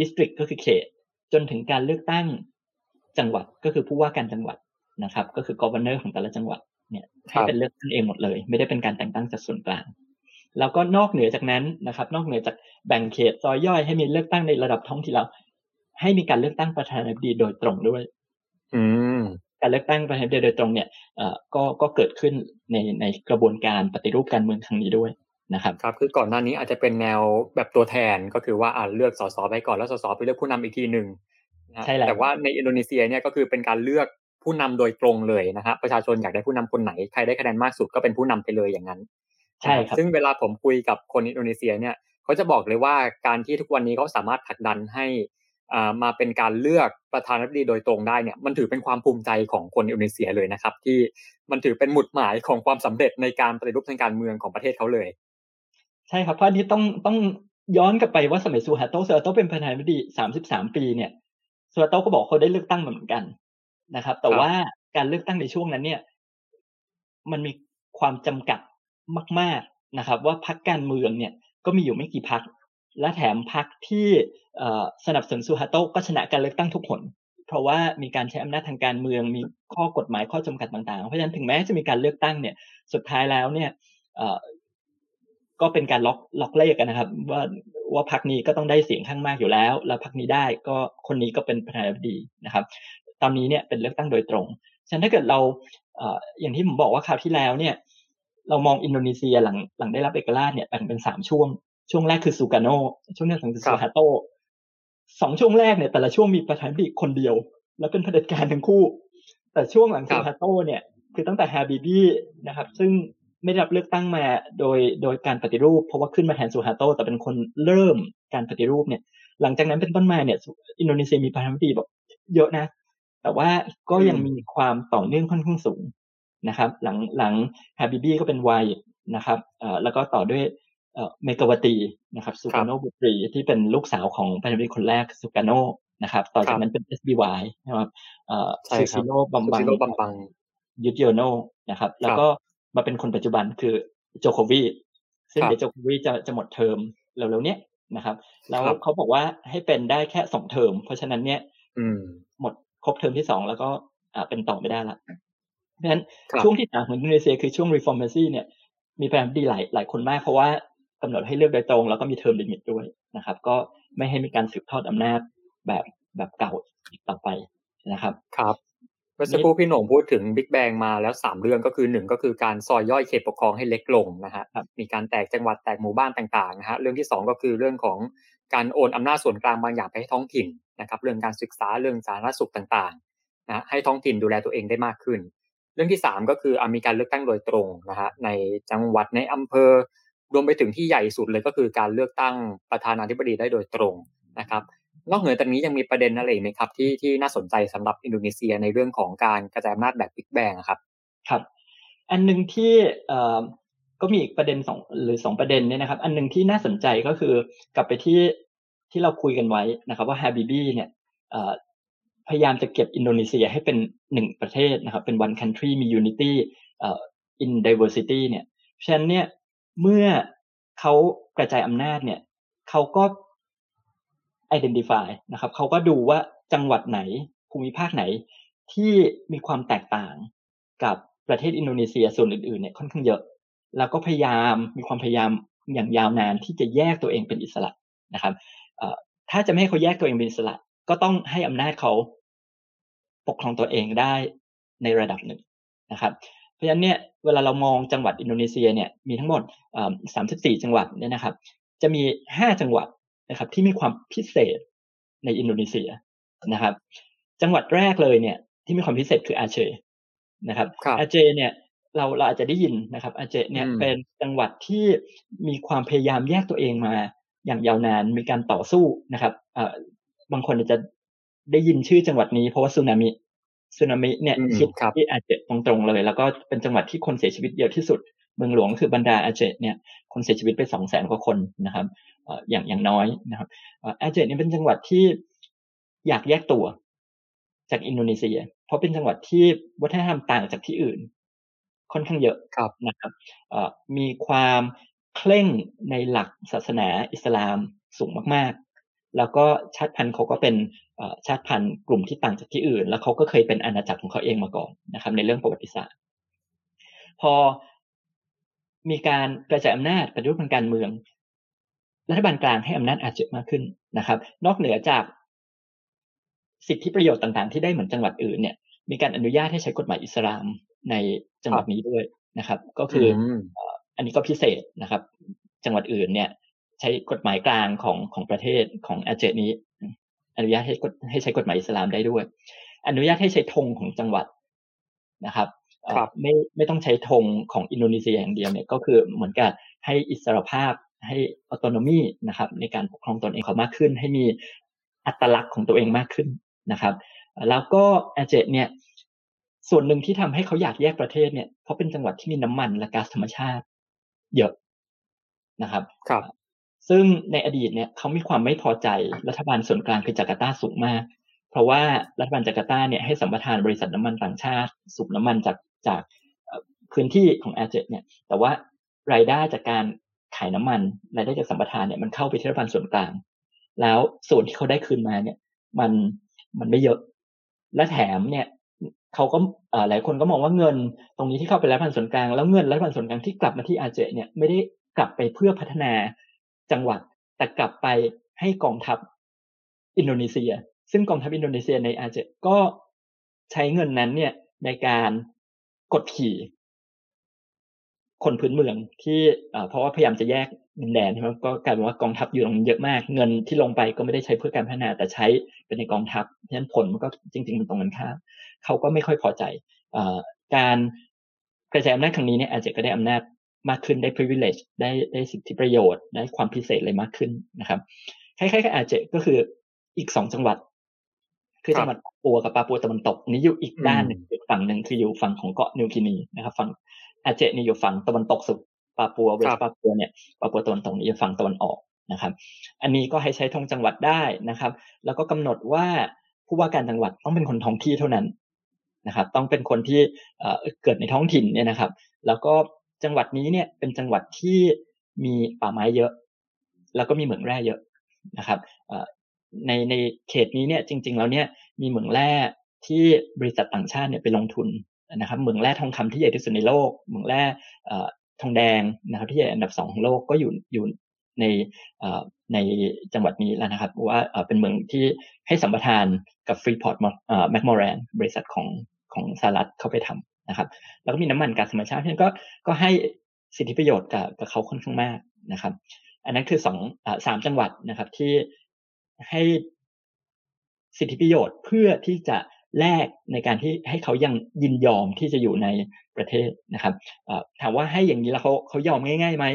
ดิสตริกก็คือเขต จนถึงการเลือกตั้งจังหวัดก็คือผู้ว่าการจังหวัดนะครับ ก็คือกอร์เนอร์ของแต่ละจังหวัดเนี่ยให้เป็นเลือกตั้งเองหมดเลย ไม่ได้เป็นการแต่งตั้งจากส่วนกลาง แล้วก็นอกเหนือจากนั้นนะครับ นอกเหนือจากแบ่งเขตซอยย่อยให้มีเลือกตั้งในระดับท้องถิ่นแล้ว ให้มีการเลือกตั้งประธานาธิบดีโดยตรงด้วย อืมการเลือกตั้งประธานาธิบดีโดยตรงเนี่ยเอ่อก็ก็เกิดขึ้นในในกระบวนการปฏิรูปการเมืองครั้งนี้ด้วยนะครับครับคือก่อนหน้านี้อาจจะเป็นแนวแบบตัวแทนก็คือว่าอ่าเลือกสสไปก่อนแล้วสสไปเลือกผู้นำอีกทีหนึ่งใช่แล้วแต่ว่าในอินโดนีเซียเนี่ยก็คือเป็นการเลือกผู้นำโดยตรงเลยนะครับประชาชนอยากได้ผู้นำคนไหนใครได้คะแนนมากสุดก็เป็นผู้นำไปเลยอย่างนั้นใช่ครับซึ่งเวลาผมคุยกับคนอินโดนีเซียเนี่ยเขาจะบอกเลยว่าการที่ทุกวันนี้เขาสามารถผลักดันให้ มาเป็นการเลือกประธานาธิบดีโดยตรงได้เนี่ยมันถือเป็นความภูมิใจของคนอินโดนีเซียเลยนะครับ ที่มันถือเป็นหมุดหมายของความสำเร็จในการปฏิรูปทางการเมืองของประเทศเขาเลย ใช่ครับเพราะนี้ต้องต้องย้อนกลับไปว่าสมัยซูฮาโตซูฮาโตเป็นประธานาธิบดีสามสิบสามปีเนี่ยซูฮาโตก็บอกเขาได้เลือกตั้งมาเหมือนกันนะครับ แต่ว่าการเลือกตั้งในช่วงนั้นเนี่ย มันมีความจำกัดมาก ๆนะครับ ว่าพรรคการเมืองเนี่ยก็มีอยู่ไม่กี่พรรค และแถมพรรคที่สนับสนุนซูฮาโตก็ชนะการเลือกตั้งทุกคนเพราะว่ามีการใช้อำนาจทางการเมืองมีข้อกฎหมายข้อจำกัดต่างๆ เพราะฉะนั้นถึงแม้จะมีการเลือกตั้งเนี่ยสุดท้ายแล้วเนี่ยก็เป็นการล็อกล็อกเลขกันนะครับ ว่าว่าพรรคนี้ก็ต้องได้เสียงข้างมากอยู่แล้ว แล้วพรรคนี้ได้ก็คนนี้ก็เป็นประธานาธิบดีนะครับ ตอนนี้เนี่ยเป็นเลือกตั้งโดยตรงฉะนั้นถ้าเกิดเราอย่างที่ผมบอกว่าคราวที่แล้วเนี่ย เรามองอินโดนีเซียหลังหลังได้รับเอกราชเนี่ยแบ่งเป็นสามช่วง ช่วงแรกคือซูกาโนช่วงที่สองคือซูฮาโตสองช่วงแรกเนี่ยแต่ละช่วงมีประธานาธิบดีคนเดียว แล้วเป็นเผด็จการทั้งคู่ แต่ช่วงหลังซูฮาโตเนี่ย คือตั้งแต่ฮาบิบีนะครับ ซึ่งไม่ได้รับเลือกตั้งมาโดยโดยการปฏิรูป เพราะว่าขึ้นมาแทนซูฮาโตแต่เป็นคนเริ่มการปฏิรูปเนี่ย หลังจากนั้นเป็นต้นมาเนี่ย อินโดนีเซียมีประธานาธิบดีแบบเยอะนะ แต่ว่าก็ยังมีความต่อเนื่องค่อนข้างสูงนะครับ หลังหลังฮาบิบีก็เป็นวัยนะครับเอ่อแล้วก็ต่อด้วย เมกาวาตีนะครับซูการ์โนบุตรีที่เป็นลูกสาวของประธานาธิบดีคนแรกซูการ์โนนะครับ ต่อจากนั้นเป็น SBY นะครับซูซิโลบัมบังบังยูโดโยโนนะครับ แล้วก็มาเป็นคนปัจจุบันคือโจโควีซึ่งเดี๋ยวโจโควีจะจะหมดเทอมเร็วๆเนี้ยนะครับแล้วเขาบอกว่าให้เป็นได้แค่สองเทอม เพราะฉะนั้นเนี่ยหมดครบเทอมที่สองแล้วก็เป็นต่อไม่ได้ละเพราะฉะนั้นช่วงที่ต่างของอินโดนีเซียคือช่วง reformasi เนี่ยมีประธานาธิบดีหลายหลายคนมากเพราะว่า กำหนดให้เลือกโดยตรง แล้วก็มี term limit ด้วยนะครับ ก็ไม่ให้มีการสืบทอดอำนาจแบบแบบเก่าอีกต่อไปนะครับ ครับเมื่อสักครู่พี่หน่งพูดถึง Big Bangมาแล้วสามเรื่องก็คือหนึ่งก็คือการซอยย่อยเขตปกครองให้เล็กลงนะฮะมีการแตกจังหวัดแตกหมู่บ้านต่างๆนะฮะเรื่องที่สองก็คือเรื่องของการโอนอำนาจส่วนกลางบางอย่างไปให้ท้องถิ่นนะครับ เรื่องการศึกษาเรื่องสาธารณสุขต่างๆนะให้ท้องถิ่นดูแลตัวเองได้มากขึ้น เรื่องที่สามก็คืออมีการเลือกตั้งโดยตรงนะฮะในจังหวัดในอำเภอ รวมไปถึงที่ใหญ่สุดเลยก็คือการเลือกตั้งประธานาธิบดีได้โดยตรงนะครับ นอกเหนือจากนี้ยังมีประเด็นอะไรไหมครับที่ที่น่าสนใจสำหรับอินโดนีเซียในเรื่องของการกระจายอำนาจแบบ Big Bangครับ ครับ อันหนึ่งที่ก็มีอีกประเด็นสองหรือสองประเด็นเนี่ยนะครับ อันหนึ่งที่น่าสนใจก็คือกลับไปที่ที่เราคุยกันไว้นะครับ ว่าฮาบิบีเนี่ยพยายามจะเก็บอินโดนีเซียให้เป็นหนึ่งประเทศนะครับ เป็น one country มี unity in diversity เนี่ยฉะนั้นเนี่ย เมื่อเขากระจายอำนาจเนี่ยเขาก็ identify นะครับเขาก็ดูว่าจังหวัดไหนภูมิภาคไหนที่มีความแตกต่างกับประเทศอินโดนีเซียส่วนอื่นๆเนี่ยค่อนข้างเยอะ แล้วก็พยายามมีความพยายามอย่างยาวนานที่จะแยกตัวเองเป็นอิสระนะครับถ้าจะไม่ให้เขาแยกตัวเองเป็นอิสระ ก็ต้องให้อำนาจเขาปกครองตัวเองได้ในระดับหนึ่งนะครับ เพราะฉะนั้นเนี่ยเวลาเรามองจังหวัดอินโดนีเซียเนี่ยมีทั้งหมดสามสิบสี่จังหวัดเนี่ยนะครับ จะมีห้าจังหวัดนะครับที่มีความพิเศษในอินโดนีเซียนะครับ จังหวัดแรกเลยเนี่ยที่มีความพิเศษคืออาเชนะครับอาเจเนี่ยเราเราอาจจะได้ยินนะครับ อาเจเนี่ยเป็นจังหวัดที่มีความพยายามแยกตัวเองมาอย่างยาวนานมีการต่อสู้นะครับบางคนอาจจะได้ยินชื่อจังหวัดนี้เพราะว่าสึนามิ สึนามิเนี่ยคิดที่อาเจตรงๆเลย แล้วก็เป็นจังหวัดที่คนเสียชีวิตเยอะที่สุด เมืองหลวงคือบรรดาอาเจเนี่ยคนเสียชีวิตไปสองแสนกว่าคนนะครับอย่างอย่างน้อยนะครับอาเจเนี่ยเป็นจังหวัดที่อยากแยกตัวจากอินโดนีเซีย เพราะเป็นจังหวัดที่วัฒนธรรมต่างจากที่อื่น ค่อนข้างเยอะนะครับมีความเคร่งในหลักศาสนาอิสลามสูงมากๆ แล้วก็ชาติพันธุ์เขาก็เป็นชาติพันธุ์กลุ่มที่ต่างจากที่อื่น แล้วเขาก็เคยเป็นอาณาจักรของเขาเองมาก่อนนะครับ ในเรื่องประวัติศาสตร์ พอมีการกระจายอำนาจปฏิรูปทางการเมือง รัฐบาลกลางให้อำนาจอาจจะมากขึ้นนะครับ นอกเหนือจากสิทธิประโยชน์ต่างๆ ที่ได้เหมือนจังหวัดอื่นเนี่ย มีการอนุญาตให้ใช้กฎหมายอิสลามในจังหวัดนี้ด้วยนะครับ ก็คืออันนี้ก็พิเศษนะครับ จังหวัดอื่นเนี่ย ใช้กฎหมายกลางของของประเทศของอาเจนี้ อนุญาตให้ให้ใช้กฎหมายอิสลามได้ด้วย อนุญาตให้ใช้ธงของจังหวัดนะครับไม่ไม่ต้องใช้ธงของอินโดนีเซียอย่างเดียวเนี่ยก็คือเหมือนกับให้อิสรภาพให้ออโตโนมีนะครับ ในการปกครองตนเองเขามากขึ้น ให้มีอัตลักษณ์ของตัวเองมากขึ้นนะครับ แล้วก็อาเจเนี่ยส่วนหนึ่งที่ทำให้เขาอยากแยกประเทศเนี่ยเพราะเป็นจังหวัดที่มีน้ำมันและก๊าซธรรมชาติ เยอะนะครับครับ ซึ่งในอดีตเนี่ยเขามีความไม่พอใจรัฐบาลส่วนกลางคือจาการ์ตาสูงมาก เพราะว่ารัฐบาลจาการ์ตาเนี่ยให้สัมปทานบริษัทน้ำมันต่างชาติ สูบน้ำมันจากจากพื้นที่ของแอร์เจเนี่ย แต่ว่ารายได้จากการขายน้ำมันรายได้จากสัมปทานเนี่ยมันเข้าไปที่รัฐบาลส่วนกลาง แล้วส่วนที่เขาได้คืนมาเนี่ย มันมันไม่เยอะ และแถมเนี่ยเขาก็หลายคนก็มองว่าเงิน ตรงนี้ที่เข้าไปรัฐบาลส่วนกลางแล้วเงินรัฐบาลส่วนกลางที่กลับมาที่อาเจเนี่ยไม่ได้กลับไปเพื่อพัฒนา จังหวัด แต่กลับไปให้กองทัพอินโดนีเซีย ซึ่งกองทัพอินโดนีเซียในอาเจก็ใช้เงินนั้นเนี่ยในการกดขี่ คนพื้นเมืองที่เพราะว่าพยายามจะแยกดินแดนใช่ไหมก็กลายเป็นว่ากองทัพอยู่ตรงเยอะมาก เงินที่ลงไปก็ไม่ได้ใช้เพื่อการพัฒนา แต่ใช้เป็นในกองทัพฉะนั้นผลมันก็จริง ๆ มันตรงกันข้ามเขาก็ไม่ค่อยพอใจการกระจายอำนาจครั้งนี้เนี่ยอาจจะก็ได้อำนาจ มากขึ้นได้ privilege ได้ได้สิทธิประโยชน์ ได้ความพิเศษเลยมากขึ้นนะครับคล้ายๆกับอาจจะก็คืออีกสองจังหวัด คือจังหวัดปัวกับปาปัวตะวันตกนี้อยู่อีกด้านหนึ่งอีกฝั่งหนึ่งคืออยู่ฝั่งของเกาะนิวกินีนะครับ ฝั่งอาเจนี่อยู่ฝั่งตะวันตกสุดปาปัวเวสปาปัวเนี่ยปาปัวตะวันตกนี่อยู่ฝั่งตะวันออกนะครับ อันนี้ก็ให้ใช้ธงจังหวัดได้นะครับ แล้วก็กำหนดว่าผู้ว่าการจังหวัดต้องเป็นคนท้องที่เท่านั้นนะครับ ต้องเป็นคนที่เกิดในท้องถิ่นเนี่ยนะครับ แล้วก็ จังหวัดนี้เนี่ยเป็นจังหวัดที่มีป่าไม้เยอะ แล้วก็มีเหมืองแร่เยอะนะครับในในเขตนี้เนี่ยจริง ๆ แล้วเนี่ยมีเหมืองแร่ที่บริษัทต่างชาติเนี่ยไปลงทุนนะครับเหมืองแร่ทองคำที่ใหญ่ที่สุดในโลกเหมืองแร่ทองแดงนะครับที่ใหญ่อันดับสองของโลกก็อยู่อยู่ในในจังหวัดนี้แล้วนะครับว่าเป็นเมืองที่ให้สัมปทานกับฟรีพอร์ตแมคมอแรนบริษัทของของสหรัฐเข้าไปทำ นะครับ แล้วก็มีน้ำมันก๊าซธรรมชาติที่ก็ก็ให้สิทธิประโยชน์กับกับเขาค่อนข้างมากนะครับ อันนั้นคือสองอสามจังหวัดนะครับที่ให้สิทธิประโยชน์เพื่อที่จะแรกในการที่ให้เขายังยินยอมที่จะอยู่ในประเทศนะครับถามว่าให้อย่างนี้แล้วเขาเขายอมง่ายๆไหม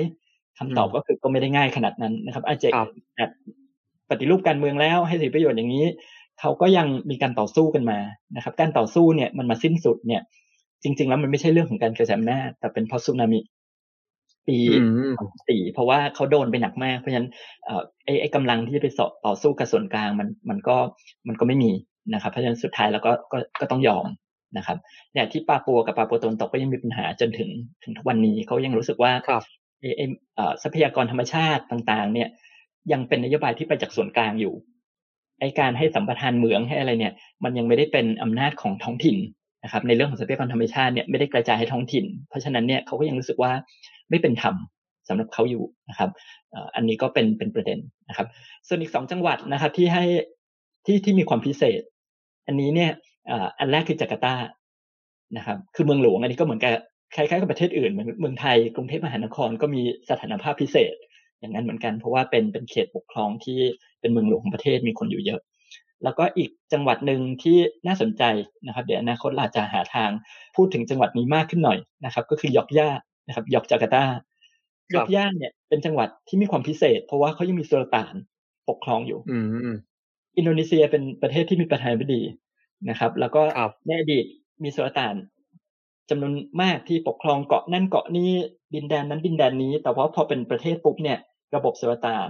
คำตอบก็คือก็ไม่ได้ง่ายขนาดนั้นนะครับ อาจจะปฏิรูปการเมืองแล้วให้สิประโยชน์อย่างนี้ เขาก็ยังมีการต่อสู้กันมานะครับ การต่อสู้เนี่ยมันมาสิ้นสุดเนี่ย จริง ๆ แล้วมันไม่ใช่เรื่องของการกระจายอำนาจแต่เป็นเพราะสึนามิปีสี่เพราะว่าเขาโดนไปหนักมาก เพราะฉะนั้นไอ้ไอ้กำลังที่จะไปต่อสู้กับส่วนกลางมันมันก็มันก็ไม่มีนะครับ เพราะฉะนั้นสุดท้ายแล้วก็ก็ก็ต้องยอมนะครับเนี่ยที่ปาปัวกับปาปัวตนตกก็ยังมีปัญหาจนถึงถึงทุกวันนี้เขายังรู้สึกว่าไอ้ทรัพยากรธรรมชาติต่าง ๆ เนี่ย ยังเป็นนโยบายที่ไปจากส่วนกลางอยู่ไอ้การให้สัมปทานเหมืองให้อะไรเนี่ย มันยังไม่ได้เป็นอำนาจของท้องถิ่น นะครับในเรื่องของทรัพยากรธรรมชาติเนี่ยไม่ได้กระจายให้ท้องถิ่น เพราะฉะนั้นเนี่ยเขาก็ยังรู้สึกว่าไม่เป็นธรรมสำหรับเขาอยู่นะครับอันนี้ก็เป็นเป็นประเด็นนะครับ ส่วนอีกสองจังหวัดนะครับที่ให้ที่ที่มีความพิเศษ อันนี้เนี่ยอันแรกคือจาการ์ตานะครับ คือเมืองหลวงอันนี้ก็เหมือนกับคล้ายๆกับประเทศอื่นเหมือนเมืองไทยกรุงเทพมหานครก็มีสถานภาพพิเศษ อย่างนั้นเหมือนกัน เพราะว่าเป็นเป็นเขตปกครองที่เป็นเมืองหลวงของประเทศมีคนอยู่เยอะ แล้วก็อีกจังหวัดหนึ่งที่น่าสนใจนะครับ เดี๋ยวอนาคตเราจะหาทางพูดถึงจังหวัดนี้มากขึ้นหน่อยนะครับ ก็คือยอกย่านะครับยอกจาการ์ตายอกย่าเนี่ยเป็นจังหวัดที่มีความพิเศษ เพราะว่าเขายังมีสุลต่านปกครองอยู่อินโดนีเซียเป็นประเทศที่มีประธานาธิบดีนะครับ แล้วก็ในอดีตมีสุลต่านจำนวนมากที่ปกครองเกาะนั่นเกาะนี้ดินแดนนั้นดินแดนนี้ แต่ว่าพอเป็นประเทศปุ๊บเนี่ย ระบบสุลต่าน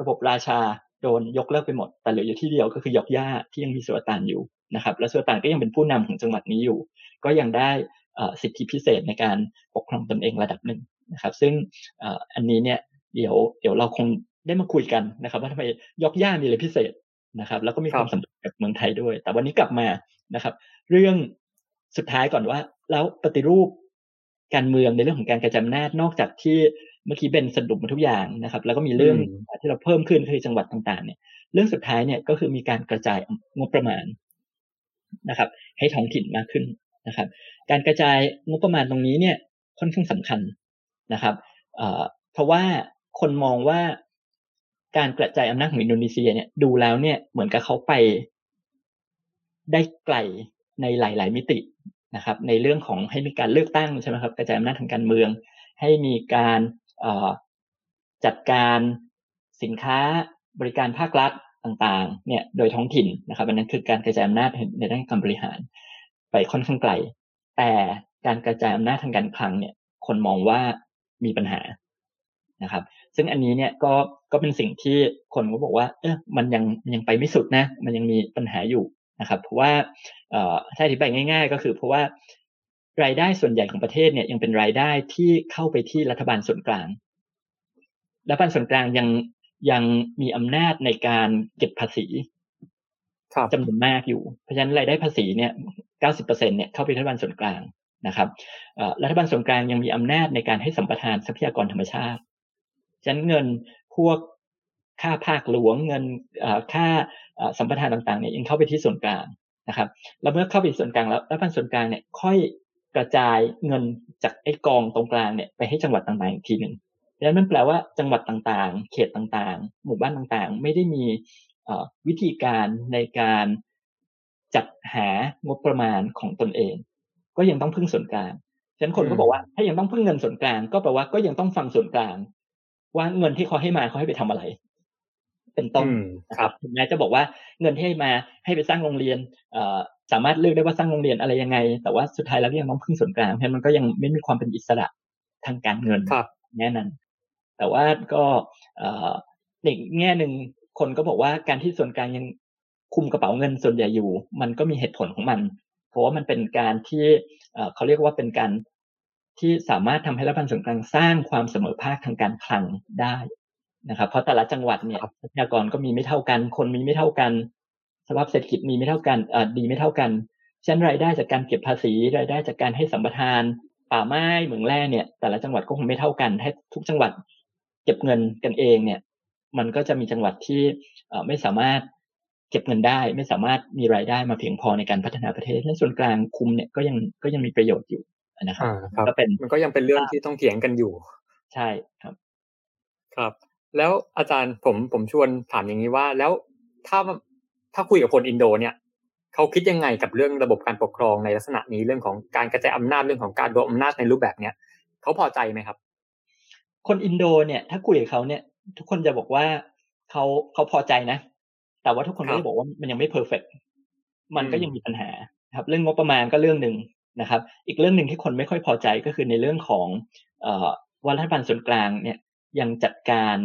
ระบบราชา โดนยกเลิกไปหมด แต่เหลืออยู่ที่เดียวก็คือยอกย่าที่ยังมีสุลต่านอยู่นะครับ และสุลต่านก็ยังเป็นผู้นำของจังหวัดนี้อยู่ ก็ยังได้สิทธิพิเศษในการปกครองตนเองระดับหนึ่งนะครับ ซึ่งอันนี้เนี่ยเดี๋ยวเดี๋ยวเราคงได้มาคุยกันนะครับ ว่าทำไมยอกย่ามีอะไรพิเศษนะครับ แล้วก็มีความสัมพันธ์กับเมืองไทยด้วย แต่วันนี้กลับมานะครับ เรื่องสุดท้ายก่อนว่า แล้วปฏิรูปการเมืองในเรื่องของการกระจายอำนาจนอกจากที่ เมื่อกี้เป็นสรุปมาทุกอย่างนะครับ แล้วก็มีเรื่องที่เราเพิ่มขึ้นคือจังหวัดต่างๆ เนี่ย เรื่องสุดท้ายเนี่ยก็คือมีการกระจายงบประมาณนะครับ ให้ท้องถิ่นมากขึ้นนะครับ การกระจายงบประมาณตรงนี้เนี่ยค่อนข้างสำคัญนะครับเพราะว่าคนมองว่าการกระจายอำนาจของอินโดนีเซียเนี่ยดูแล้วเนี่ยเหมือนกับเขาไปได้ไกลในหลาย ๆ มิตินะครับ ในเรื่องของให้มีการเลือกตั้งใช่ไหมครับ กระจายอำนาจทางการเมือง ให้มีการ จัดการสินค้าบริการภาครัฐต่างๆ เนี่ยโดยท้องถิ่นนะครับอันนั้นคือการกระจายอำนาจในด้านการบริหารไปค่อนข้างไกล แต่การกระจายอำนาจทางการคลังเนี่ย คนมองว่ามีปัญหานะครับ ซึ่งอันนี้เนี่ยก็ก็เป็นสิ่งที่คนก็บอกว่า เออมันยังยังไปไม่สุดนะ มันยังมีปัญหาอยู่นะครับ เพราะว่าถ้าอธิบายง่าย ๆ ก็คือเพราะว่า รายได้ส่วนใหญ่ของประเทศเนี่ยยังเป็นรายได้ที่เข้าไปที่รัฐบาลส่วนกลาง รัฐบาลส่วนกลางยังยังมีอำนาจในการเก็บภาษีจำนวนมากอยู่ เพราะฉะนั้นรายได้ภาษีเนี่ยเก้าสิบเปอร์เซ็นเนี่ยเข้าไปรัฐบาลส่วนกลางนะครับรัฐบาลส่วนกลางยังมีอำนาจในการให้สัมปทานทรัพยากรธรรมชาติ ฉะนั้นเงินพวกค่าภาคหลวงเงินค่าสัมปทานต่างๆเนี่ยยังเข้าไปที่ส่วนกลางนะครับ แล้วเมื่อเข้าไปส่วนกลางแล้วรัฐบาลส่วนกลางเนี่ยค่อย กระจายเงินจากไอ้กองตรงกลางเนี่ยไปให้จังหวัดต่างๆอีกทีหนึ่งดังนั้นมันแปลว่าจังหวัดต่างๆ เขตต่างๆ หมู่บ้านต่างๆ ไม่ได้มีวิธีการในการจัดหางบประมาณของตนเอง ก็ยังต้องพึ่งส่วนกลางฉะนั้นคนก็บอกว่าถ้ายังต้องพึ่งเงินส่วนกลาง ก็แปลว่าก็ยังต้องฟังส่วนกลาง ว่าเงินที่เขาให้มาเขาให้ไปทำอะไร เป็นต้นครับถึงแม้จะบอกว่าเงินที่ให้มาให้ไปสร้างโรงเรียนสามารถเลือกได้ว่าสร้างโรงเรียนอะไรยังไง แต่ว่าสุดท้ายแล้วยังต้องพึ่งส่วนกลางเพราะมันก็ยังไม่มีความเป็นอิสระทางการเงินแน่นั้น แต่ว่าก็อีกแง่หนึ่งคนก็บอกว่าการที่ส่วนกลางยังคุมกระเป๋าเงินส่วนใหญ่อยู่ มันก็มีเหตุผลของมัน เพราะว่ามันเป็นการที่เขาเรียกว่าเป็นการที่สามารถทำให้รัฐบาลส่วนกลางสร้างความเสมอภาคทางการคลังได้ นะครับ เพราะแต่ละจังหวัดเนี่ยทรัพยากรก็มีไม่เท่ากัน คนมีไม่เท่ากัน สภาพเศรษฐกิจมีไม่เท่ากันอดีไม่เท่ากันเช่นรายได้จากการเก็บภาษีรายได้จากการให้สัมปทาน ป่าไม้เหมืองแร่เนี่ย แต่ละจังหวัดก็คงไม่เท่ากันให้ทุกจังหวัดเก็บเงินกันเองเนี่ย มันก็จะมีจังหวัดที่ไม่สามารถเก็บเงินได้ ไม่สามารถมีรายได้มาเพียงพอในการพัฒนาประเทศและส่วนกลางคุมเนี่ยก็ยังก็ยังมีประโยชน์อยู่นะครับก็เป็นมันก็ยังเป็นเรื่องที่ต้องเถียงกันอยู่ ใช่ครับ ครับ แล้วอาจารย์ผมผมชวนถามอย่างนี้ว่า แล้วถ้าถ้าคุยกับคนอินโดเนี่ยเขาคิดยังไงกับเรื่องระบบการปกครองในลักษณะนี้เรื่องของการกระจายอำนาจเรื่องของการรวมอำนาจในรูปแบบเนี้ยเขาพอใจไหมครับ คนอินโดเนี่ยถ้าคุยกับเขาเนี่ย ทุกคนจะบอกว่าเขาเขาพอใจนะ แต่ว่าทุกคนก็จะบอกว่ามันยังไม่เพอร์เฟกมันก็ยังมีปัญหาครับ เรื่องงบประมาณก็เรื่องหนึ่งนะครับ อีกเรื่องหนึ่งที่คนไม่ค่อยพอใจก็คือในเรื่องของเอ่อว่ารัฐบาลส่วนกลางเนี่ย ยังจัดการ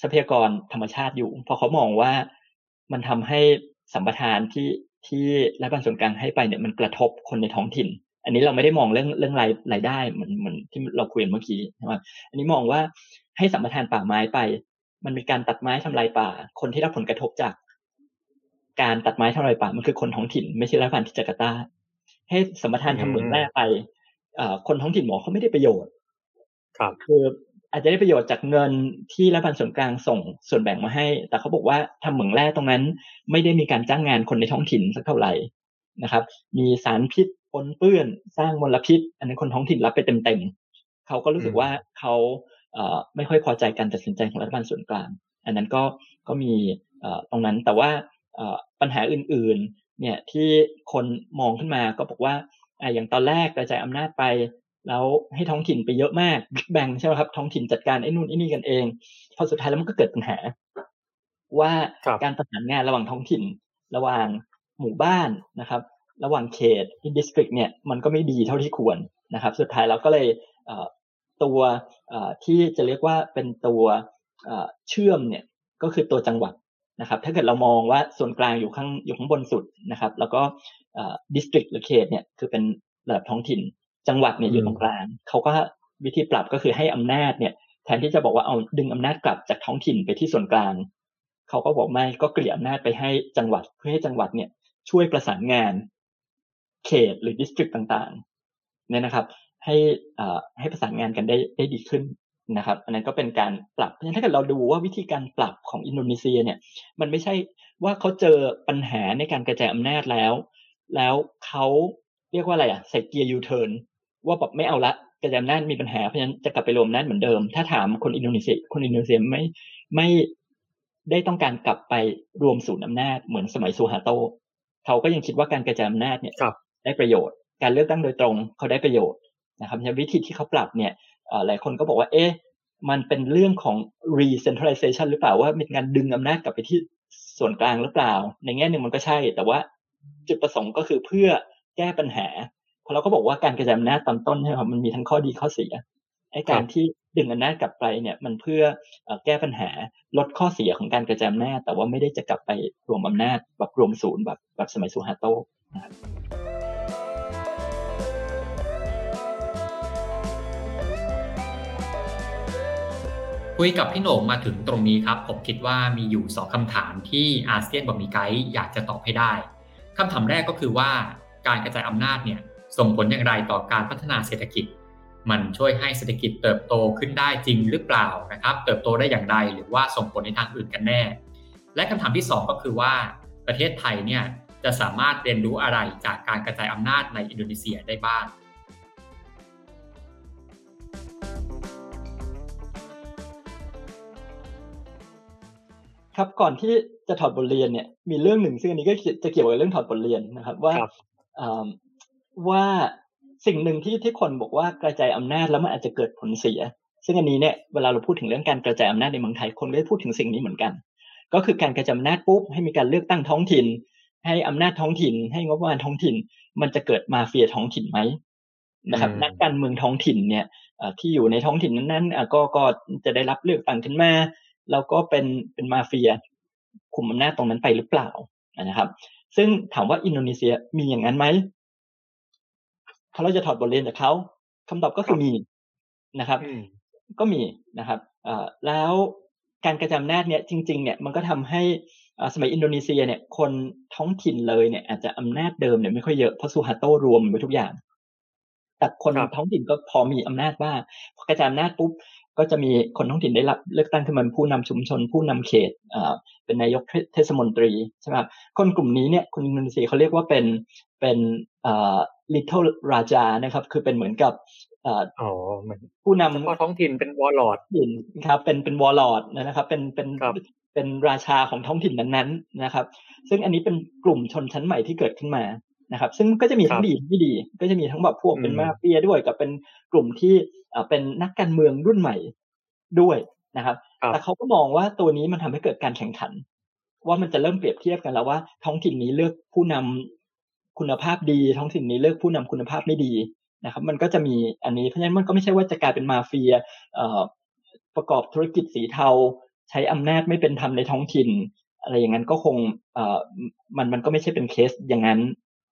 ทรัพยากรธรรมชาติอยู่ เพราะเขามองว่ามันทำให้สัมปทานที่ที่รัฐบาลส่วนกลางให้ไปเนี่ยมันกระทบคนในท้องถิ่น อันนี้เราไม่ได้มองเรื่องเรื่องรายรายได้เหมือนเหมือนที่เราคุยเมื่อกี้ใช่ไหมอันนี้มองว่าให้สัมปทานป่าไม้ไป มันเป็นการตัดไม้ทำลายป่า คนที่รับผลกระทบจาก การตัดไม้ทำลายป่ามันคือคนท้องถิ่น ไม่ใช่รัฐบาลที่จาการ์ตา ให้สัมปทานทำเหมืองแร่ไปคนท้องถิ่นบอกเขาไม่ได้ประโยชน์ ครับ คือ อาจจะได้ประโยชน์จากเงินที่รัฐบาลส่วนกลางส่งส่วนแบ่งมาให้ แต่เขาบอกว่าทำเหมืองแร่ตรงนั้น ไม่ได้มีการจ้างงานคนในท้องถิ่นสักเท่าไหร่นะครับ มีสารพิษปนเปื้อนสร้างมลพิษ อันนี้คนท้องถิ่นรับไปเต็มๆเขาก็รู้สึกว่าเขาเไม่ค่อยพอใจการตัดสินใจของรัฐบาลส่วนกลาง อันนั้นก็ก็มีตรงนั้นแต่ว่าปัญหาอื่นๆเนี่ยที่คนมองขึ้นมาก็บอกว่าอย่างตอนแรกกระจายอำนาจไป แล้วให้ท้องถิ่นไปเยอะมากบิ๊กแบงใช่ไหมครับท้องถิ่นจัดการไอ้นู่นไอ้นี่กันเองพอสุดท้ายแล้วมันก็เกิดปัญหา ว่าการประสานงานระหว่างท้องถิ่น ระหว่างหมู่บ้านนะครับ ระหว่างเขตที่ดิสตริกเนี่ยมันก็ไม่ดีเท่าที่ควรนะครับ สุดท้ายเราก็เลยตัวที่จะเรียกว่าเป็นตัวเชื่อมเนี่ยก็คือตัวจังหวัดนะครับ ถ้าเกิดเรามองว่าส่วนกลางอยู่ข้างอยู่ข้างบนสุดนะครับ แล้วก็ดิสตริกหรือเขตเนี่ยคือเป็นระดับท้องถิ่น จังหวัดเนี่ยอยู่ตรงกลางเขาก็วิธีปรับก็คือให้อำนาจเนี่ย แทนที่จะบอกว่าเอาดึงอำนาจกลับจากท้องถิ่นไปที่ส่วนกลางเขาก็บอกไม่ก็เกลี่ยอำนาจไปให้จังหวัดเพื่อให้จังหวัดเนี่ย ช่วยประสานงาน เขตหรือดิสตริกต่างๆเนี่ยนะครับ ให้อ่าให้ประสานงานกันได้ได้ดีขึ้นนะครับ อันนั้นก็เป็นการปรับเพราะฉะนั้นถ้าเกิดเราดูว่าวิธีการปรับของอินโดนีเซียเนี่ย มันไม่ใช่ว่าเขาเจอปัญหาในการกระจายอำนาจแล้ว แล้วเขาเรียกว่าอะไรอะใส่เกียร์ยูเทิร์น ว่าแบบไม่เอาละกระจายอำนาจมีปัญหาเพราะฉะนั้นจะกลับไปรวมอำนาจเหมือนเดิม ถ้าถามคนอินโดนีเซียคนอินโดนีเซียไม่ไม่ได้ต้องการกลับไปรวมศูนย์อำนาจเหมือนสมัยซูฮาโตเขาก็ยังคิดว่าการกระจายอำนาจเนี่ยได้ประโยชน์ การเลือกตั้งโดยตรงเขาได้ประโยชน์นะครับวิธีที่เขาปรับเนี่ยหลายคนก็บอกว่า เอ๊ะมันเป็นเรื่องของ re-centralization หรือเปล่าว่าเป็นการดึงอำนาจกลับไปที่ส่วนกลางหรือเปล่า ในแง่หนึ่งมันก็ใช่ แต่ว่าจุดประสงค์ก็คือเพื่อแก้ปัญหา พอเราก็บอกว่าการกระจายอำนาจตอนต้นใช่ไหมครับมันมีทั้งข้อดีข้อเสียไอ้การที่ดึงอำนาจกลับไปเนี่ยมันเพื่อแก้ปัญหาลดข้อเสียของการกระจายอำนาจแต่ว่าไม่ได้จะกลับไปรวมอำนาจแบบรวมศูนย์แบบแบบสมัยซูฮาโตนะครับคุยกับพี่โหน่งมาถึงตรงนี้ครับ ผมคิดว่ามีอยู่สองคำถามที่อาเซียนบอมีไกด์อยากจะตอบให้ได้คำถามแรกก็คือว่าการกระจายอำนาจเนี่ย ส่งผลอย่างไรต่อการพัฒนาเศรษฐกิจ มันช่วยให้เศรษฐกิจเติบโตขึ้นได้จริงหรือเปล่านะครับ เติบโตได้อย่างไรหรือว่าส่งผลในทางอื่นกันแน่ และคำถามที่ 2 ก็คือว่าประเทศไทยเนี่ยจะสามารถเรียนรู้อะไรจากการกระจายอำนาจในอินโดนีเซียได้บ้างครับก่อนที่จะถอดบทเรียนเนี่ยมีเรื่องหนึ่งซึ่งอันนี้ก็จะเกี่ยวกับเรื่องถอดบทเรียนนะครับว่า ว่าสิ่งหนึ่งที่ที่คนบอกว่ากระจายอำนาจแล้วมันอาจจะเกิดผลเสีย ซึ่งอันนี้เนี่ยเวลาเราพูดถึงเรื่องการกระจายอำนาจในเมืองไทยคนก็พูดถึงสิ่งนี้เหมือนกัน ก็คือการกระจายอำนาจปุ๊บให้มีการเลือกตั้งท้องถิ่น ให้อำนาจท้องถิ่น ให้งบประมาณท้องถิ่น มันจะเกิดมาเฟียท้องถิ่นไหมนะครับนักการเมืองท้องถิ่นเนี่ยที่อยู่ในท้องถิ่นนั้นๆก็ก็จะได้รับเลือกตั้งขึ้นมาแล้วก็เป็นเป็นมาเฟียคุมอำนาจตรงนั้นไปหรือเปล่านะครับ ซึ่งถามว่าอินโดนีเซียมีอย่างนั้นไหมถ้า เราจะถอดบทเรียนจากเขาคำตอบก็คือมีนะครับ ก็มีนะครับแล้วการกระจายอำนาจเนี่ยจริง ๆ เนี่ยมันก็ทำให้สมัยอินโดนีเซียเนี่ย คนท้องถิ่นเลยเนี่ย อาจจะอำนาจเดิมเนี่ยไม่ค่อยเยอะเพราะซูฮาโตรวมไปทุกอย่างแต่คนท้องถิ่นก็พอมีอำนาจว่าพอกระจายอำนาจปุ๊บ ก็จะมีคนท้องถิ่นได้รับเลือกตั้งขึ้นมาผู้นำชุมชน ผู้นำเขตเป็นนายกเทศมนตรีใช่ไหมคนกลุ่มนี้เนี่ยคนอินโดนีเซียเขาเรียกว่าเป็นเป็น little raja นะครับ คือเป็นเหมือนกับอ๋อเหมือนผู้นำเฉพาะท้องถิ่นเป็นวอลลอดถิ่นครับ เป็นเป็นวอลลอดนะครับ เป็นเป็นเป็นราชาของท้องถิ่นนั้นๆนะครับ ซึ่งอันนี้เป็นกลุ่มชนชั้นใหม่ที่เกิดขึ้นมานะครับ ซึ่งก็จะมีทั้งดีไม่ดี ก็จะมีทั้งแบบพวกเป็นมาเฟียด้วยกับเป็นกลุ่มที่ เป็นนักการเมืองรุ่นใหม่ด้วยนะครับ แต่เขาก็มองว่าตัวนี้มันทำให้เกิดการแข่งขัน ว่ามันจะเริ่มเปรียบเทียบกันแล้วว่า ท้องถิ่นนี้เลือกผู้นำคุณภาพดี ท้องถิ่นนี้เลือกผู้นำคุณภาพไม่ดีนะครับ มันก็จะมีอันนี้เพราะฉะนั้นมันก็ไม่ใช่ว่าจะกลายเป็นมาเฟียประกอบธุรกิจสีเทา ใช้อำนาจไม่เป็นธรรมในท้องถิ่น อะไรอย่างนั้นก็คงเอ่อมันมันก็ไม่ใช่เป็นเคสอย่างนั้น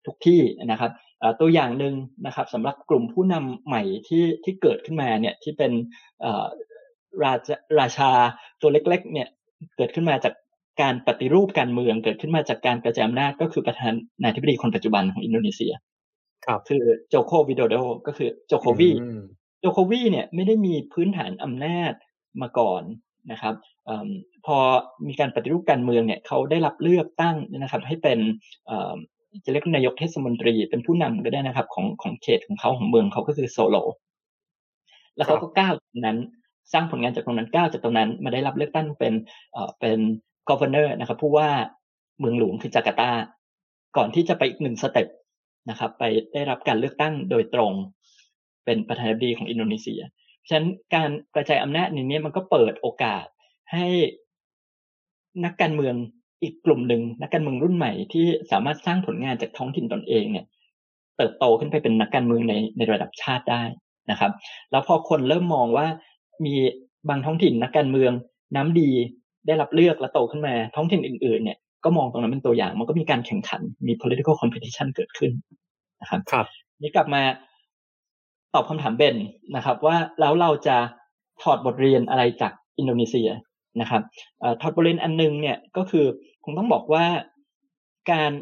ทุกที่นะครับตัวอย่างหนึ่งนะครับสำหรับกลุ่มผู้นำใหม่ที่ที่เกิดขึ้นมาเนี่ยที่เป็นราชราชาตัวเล็กๆเนี่ยเกิดขึ้นมาจากการปฏิรูปการเมืองเกิดขึ้นมาจากการกระจายอำนาจก็คือประธานาธิบดีคนปัจจุบันของอินโดนีเซีย ครับ คือโจโควิโดโดก็คือโจโควีโจโควีเนี่ยไม่ได้มีพื้นฐานอำนาจมาก่อนนะครับอพอมีการปฏิรูปการเมืองเนี่ยเขาได้รับเลือกตั้งนะครับ ให้เป็น จะเรียกนายกเทศมนตรีเป็นผู้นำก็ได้นะครับ ของของเขตของเขาของเมืองเขาก็คือโซโล แล้วเขาก็ก้าวนั้นสร้างผลงานจากตรงนั้นก้าวจากตรงนั้น มาได้รับเลือกตั้งเป็นเอ่อเป็น governor นะครับผู้ว่าเมืองหลวงคือจาการ์ตา ก่อนที่จะไปอีกหนึ่งสเต็ปนะครับ ไปได้รับการเลือกตั้งโดยตรง เป็นประธานาธิบดีของอินโดนีเซียฉะนั้นการกระจายอำนาจในนี้มันก็เปิดโอกาสให้นักการเมือง อีกกลุ่มหนึ่งนักการเมืองรุ่นใหม่ที่สามารถสร้างผลงานจากท้องถิ่นตนเองเนี่ย เติบโตขึ้นไปเป็นนักการเมืองในในระดับชาติได้นะครับ แล้วพอคนเริ่มมองว่ามีบางท้องถิ่นนักการเมืองน้ำดีได้รับเลือกและโตขึ้นมาท้องถิ่นอื่น ๆ เนี่ยก็มองตรงนั้นเป็นตัวอย่างมันก็มีการแข่งขันมี political competition เกิดขึ้นนะครับครับนี่กลับมาตอบคำถามเบนนะครับ ว่าแล้วเราจะถอดบทเรียนอะไรจากอินโดนีเซีย นะครับถอดบทเรียนอันนึงเนี่ยก็คือคงต้องบอกว่าการ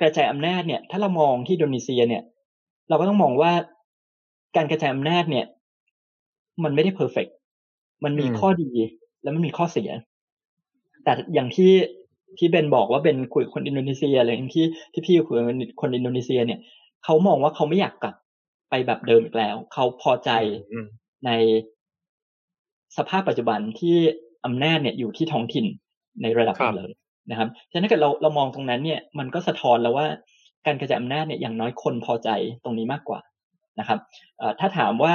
กระจายอำนาจเนี่ย ถ้าเรามองที่อินโดนีเซียเนี่ย เราก็ต้องมองว่าการกระจายอำนาจเนี่ย มันไม่ได้เพอร์เฟกมันมีข้อดีแล้วมันมีข้อเสีย แต่อย่างที่ที่เบนบอกว่าเป็นคุยคนอินโดนีเซียอะไรอย่างที่ที่พี่คุยคนอินโดนีเซียเนี่ยเขามองว่าเขาไม่อยากกลับไปแบบเดิมอีกแล้ว เขาพอใจใน สภาพปัจจุบันที่อำนาจเนี่ยอยู่ที่ท้องถิ่นในระดับเลยนะครับฉะนั้นถ้าเกิดเราเรามองตรงนั้นเนี่ยมันก็สะท้อนแล้วว่าการกระจายอำนาจเนี่ยอย่างน้อยคนพอใจตรงนี้มากกว่านะครับถ้าถามว่า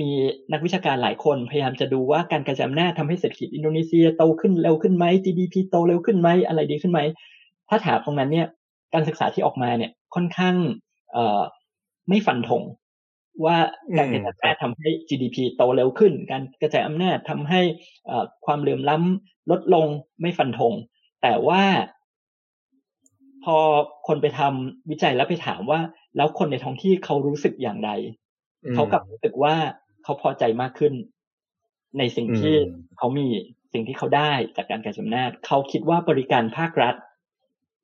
มีนักวิชาการหลายคนพยายามจะดูว่าการกระจายอำนาจทำให้เศรษฐกิจอินโดนีเซียโตขึ้นเร็วขึ้นไหม GDP โตเร็วขึ้นไหมอะไรดีขึ้นไหมถ้าถามตรงนั้นเนี่ยการศึกษาที่ออกมาเนี่ยค่อนข้างไม่ฟันธง ว่าการกระจายอำนาจทำให้ GDP โตเร็วขึ้น การกระจายอำนาจทำให้ความเหลื่อมล้ำลดลงไม่ฟันธง แต่ว่าพอคนไปทำวิจัยแล้วไปถามว่า แล้วคนในท้องที่เขารู้สึกอย่างไร เขากลับรู้สึกว่าเขาพอใจมากขึ้น ในสิ่งที่เขามีสิ่งที่เขาได้จากการกระจายอำนาจ เขาคิดว่าบริการภาครัฐ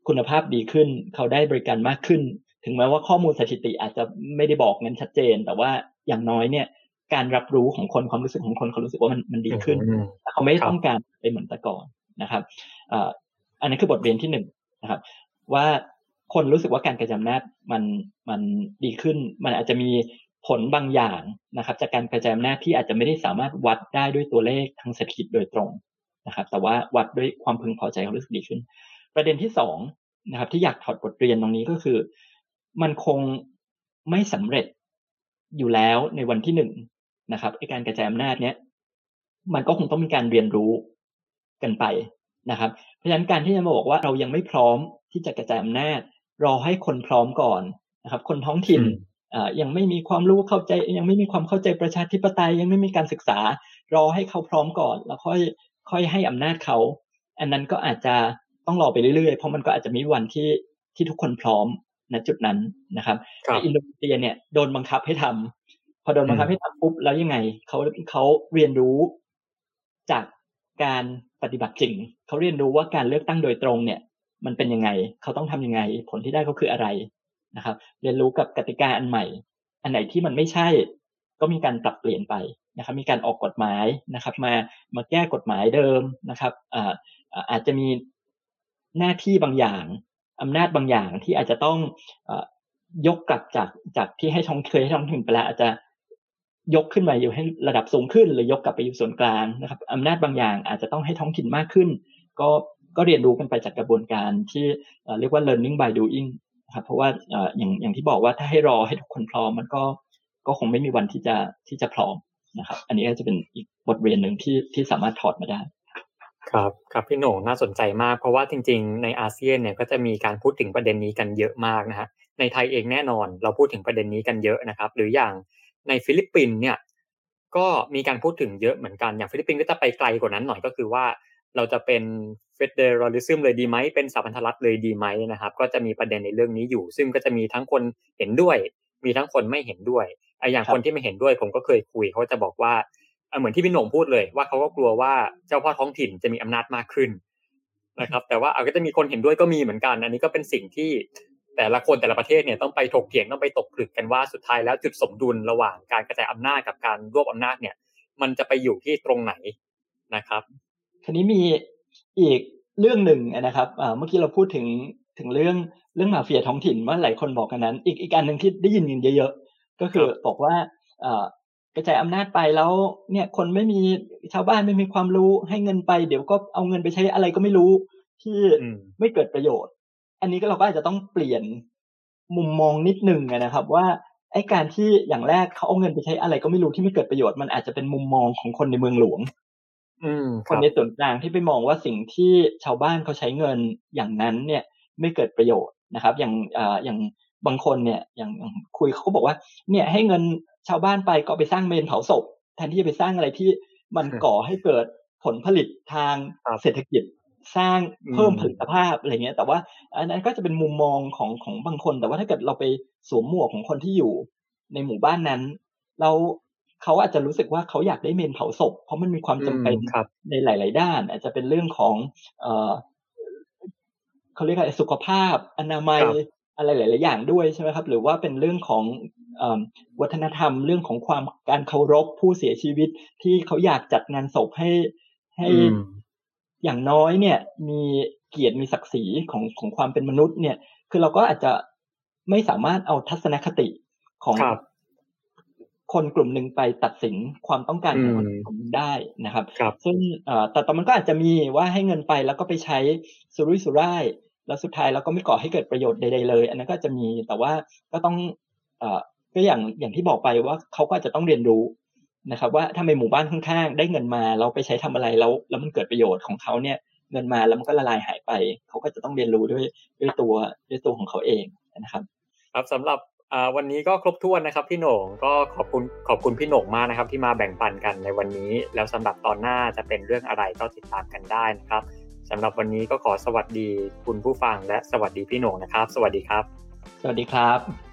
คุณภาพดีขึ้น เขาได้บริการมากขึ้น ถึงแม้ว่าข้อมูลสถิติอาจจะไม่ได้บอกงั้นชัดเจน แต่ว่าอย่างน้อยเนี่ย การรับรู้ของคนความรู้สึกของคนเขารู้สึกว่ามันมันดีขึ้นเขาไม่ต้องการไปเหมือนแต่ก่อนนะครับอันนี้คือบทเรียนที่หนึ่งนะครับ ว่าคนรู้สึกว่าการกระจายอำนาจมันมันดีขึ้น มันอาจจะมีผลบางอย่างนะครับ จากการกระจายอำนาจที่อาจจะไม่ได้สามารถวัดได้ด้วยตัวเลขทางเศรษฐกิจโดยตรงนะครับ แต่ว่าวัดด้วยความพึงพอใจเขารู้สึกดีขึ้น ประเด็นที่สองนะครับ ที่อยากถอดบทเรียนตรงนี้ก็คือ มันคงไม่สำเร็จอยู่แล้วในวันที่หนึ่งนะครับในการกระจายอำนาจเนี้ยมันก็คงต้องมีการเรียนรู้กันไปนะครับ เพราะฉะนั้นการที่จะมาบอกว่าเรายังไม่พร้อมที่จะกระจายอำนาจ รอให้คนพร้อมก่อนนะครับ คนท้องถิ่นอ่ายังไม่มีความรู้เข้าใจ ยังไม่มีความเข้าใจประชาธิปไตยยังไม่มีการศึกษา รอให้เขาพร้อมก่อน แล้วค่อยค่อยให้อำนาจเขา อันนั้นก็อาจจะต้องรอไปเรื่อยๆ เพราะมันก็อาจจะมีวันที่ที่ทุกคนพร้อม ณจุดนั้นนะครับแต่อินโดนีเซียเนี่ยโดนบังคับให้ทำพอโดนบังคับให้ทำปุ๊บแล้วยังไงเขาเขาเรียนรู้จากการปฏิบัติจริงเขาเรียนรู้ว่าการเลือกตั้งโดยตรงเนี่ย มันเป็นยังไงเขาต้องทํำยังไง ผลที่ได้ก็คืออะไรนะครับ เรียนรู้กับกติกาอันใหม่ อันไหนที่มันไม่ใช่ ก็มีการปรับเปลี่ยนไปนะครับ มีการออกกฎหมายนะครับ มามาแก้กฎหมายเดิมนะครับอ่าอาจจะมีหน้าที่บางอย่าง อำนาจบางอย่างที่อาจจะต้องยกกลับจากจากที่ให้ท้องเคยให้ท้องถิ่นไปแล้วอาจจะยกขึ้นมาอยู่ให้ระดับสูงขึ้น หรือยกกลับไปอยู่ส่วนกลางนะครับอำนาจบางอย่างอาจจะต้องให้ท้องถิ่นมากขึ้น ก็ก็เรียนรู้กันไปจากกระบวนการที่เรียกว่า learning by doing ครับเพราะว่าอย่างอย่างที่บอกว่าถ้าให้รอให้ทุกคนพร้อมมันก็ก็คงไม่มีวันที่จะที่จะพร้อมนะครับ อันนี้ก็จะเป็นอีกบทเรียนหนึ่งที่ที่สามารถถอดมาได้ ครับครับพี่หน่งน่าสนใจมาก เพราะว่าจริง ๆ ในอาเซียนเนี่ยก็จะมีการพูดถึงประเด็นนี้กันเยอะมากนะฮะในไทยเองแน่นอนเราพูดถึงประเด็นนี้กันเยอะนะครับ หรืออย่างในฟิลิปปินส์เนี่ยก็มีการพูดถึงเยอะเหมือนกันอย่างฟิลิปปินส์ก็จะไปไกลกว่านั้นหน่อยก็คือว่า เราจะเป็น federalism เลยดีไหมเป็นสหพันธรัฐเลยดีไหมนะครับ ก็จะมีประเด็นในเรื่องนี้อยู่ ซึ่งก็จะมีทั้งคนเห็นด้วย มีทั้งคนไม่เห็นด้วยไอ้อย่างคนที่ไม่เห็นด้วยผมก็เคยคุยเขาจะบอกว่า เหมือนที่พี่หน่งพูดเลยว่าเขาก็กลัวว่าเจ้าพ่อท้องถิ่นจะมีอำนาจมากขึ้นนะครับ แต่ว่าเอาก็จะมีคนเห็นด้วยก็มีเหมือนกัน อันนี้ก็เป็นสิ่งที่แต่ละคนแต่ละประเทศเนี่ยต้องไปถกเถียงต้องไปตกผลึกกันว่าสุดท้ายแล้วจุดสมดุลระหว่างการกระจายอำนาจกับการรวบอำนาจเนี่ย มันจะไปอยู่ที่ตรงไหนนะครับทีนี้มีอีกเรื่องหนึ่งนะครับเมื่อกี้เราพูดถึงถึงเรื่องเรื่องมาเฟียท้องถิ่นว่าหลายคนบอกกันนั้น อีกอีกอันหนึ่งที่ได้ยินกันเยอะ ๆ ก็คือบอกว่า กระจายอำนาจไปแล้ว เนี่ยคนไม่มีชาวบ้านไม่มีความรู้ให้เงินไป เดี๋ยวก็เอาเงินไปใช้อะไรก็ไม่รู้ที่ไม่เกิดประโยชน์ อันนี้ก็เราก็อาจจะต้องเปลี่ยนมุมมองนิดนึงนะครับ ว่าไอ้การที่อย่างแรกเขาเอาเงินไปใช้อะไรก็ไม่รู้ที่ไม่เกิดประโยชน์มันอาจจะเป็นมุมมองของคนในเมืองหลวงคนในส่วนกลางที่ไปมองว่าสิ่งที่ชาวบ้านเขาใช้เงินอย่างนั้นเนี่ยไม่เกิดประโยชน์นะครับ อย่างอ่าอย่างบางคนเนี่ยอย่างคุยเขาก็บอกว่า เนี่ยให้เงิน ชาวบ้านไปก็ไปสร้างเมนเผาศพ แทนที่จะไปสร้างอะไรที่มันก่อให้เกิดผลผลิตทางเศรษฐกิจสร้างเพิ่มผลิตภาพอะไรเงี้ย แต่ว่าอันนั้นก็จะเป็นมุมมองของของบางคน แต่ว่าถ้าเกิดเราไปสวมหมวกของคนที่อยู่ ในหมู่บ้านนั้น เราเขาอาจจะรู้สึกว่าเขาอยากได้เมนเผาศพ เพราะมันมีความจำเป็นในหลาย ๆ ด้าน อาจจะเป็นเรื่องของ เออเขาเรียกอะไรสุขภาพ อนามัย อะไรหลาย ๆ อย่างด้วยใช่ไหมครับ หรือว่าเป็นเรื่องของวัฒนธรรมเรื่องของความการเคารพผู้เสียชีวิตที่เขาอยากจัดงานศพให้ให้อย่างน้อยเนี่ย มีเกียรติมีศักดิ์ศรีของของความเป็นมนุษย์เนี่ย คือเราก็อาจจะไม่สามารถเอาทัศนคติของคนกลุ่มหนึ่งไปตัดสินความต้องการของคนกลุ่มได้นะครับรบซึ่งแต่ตอนมันก็อาจจะมีว่าให้เงินไปแล้วก็ไปใช้สุรุ่ยสุร่าย แล้วสุดท้ายเราก็ไม่ก่อให้เกิดประโยชน์ใดๆเลย อันนั้นก็จะมีแต่ว่าก็ต้องก็อย่างอย่างที่บอกไปว่าเขาก็จะต้องเรียนรู้นะครับว่าถ้าในหมู่บ้านข้างๆ ได้เงินมาเราไปใช้ทำอะไรแล้วแล้วมันเกิดประโยชน์ของเขาเนี่ยเงินมาแล้วมันก็ละลายหายไป เขาก็จะต้องเรียนรู้ด้วยด้วยตัวด้วยตัวของเขาเองนะครับ ครับสำหรับวันนี้ก็ครบถ้วนนะครับพี่หน่งก็ขอบคุณขอบคุณพี่หน่งมากนะครับ ที่มาแบ่งปันกันในวันนี้ แล้วสำหรับตอนหน้าจะเป็นเรื่องอะไรก็ติดตามกันได้นะครับ สำหรับวันนี้ก็ขอสวัสดีคุณผู้ฟังและสวัสดีพี่หน่งนะครับ สวัสดีครับ สวัสดีครับ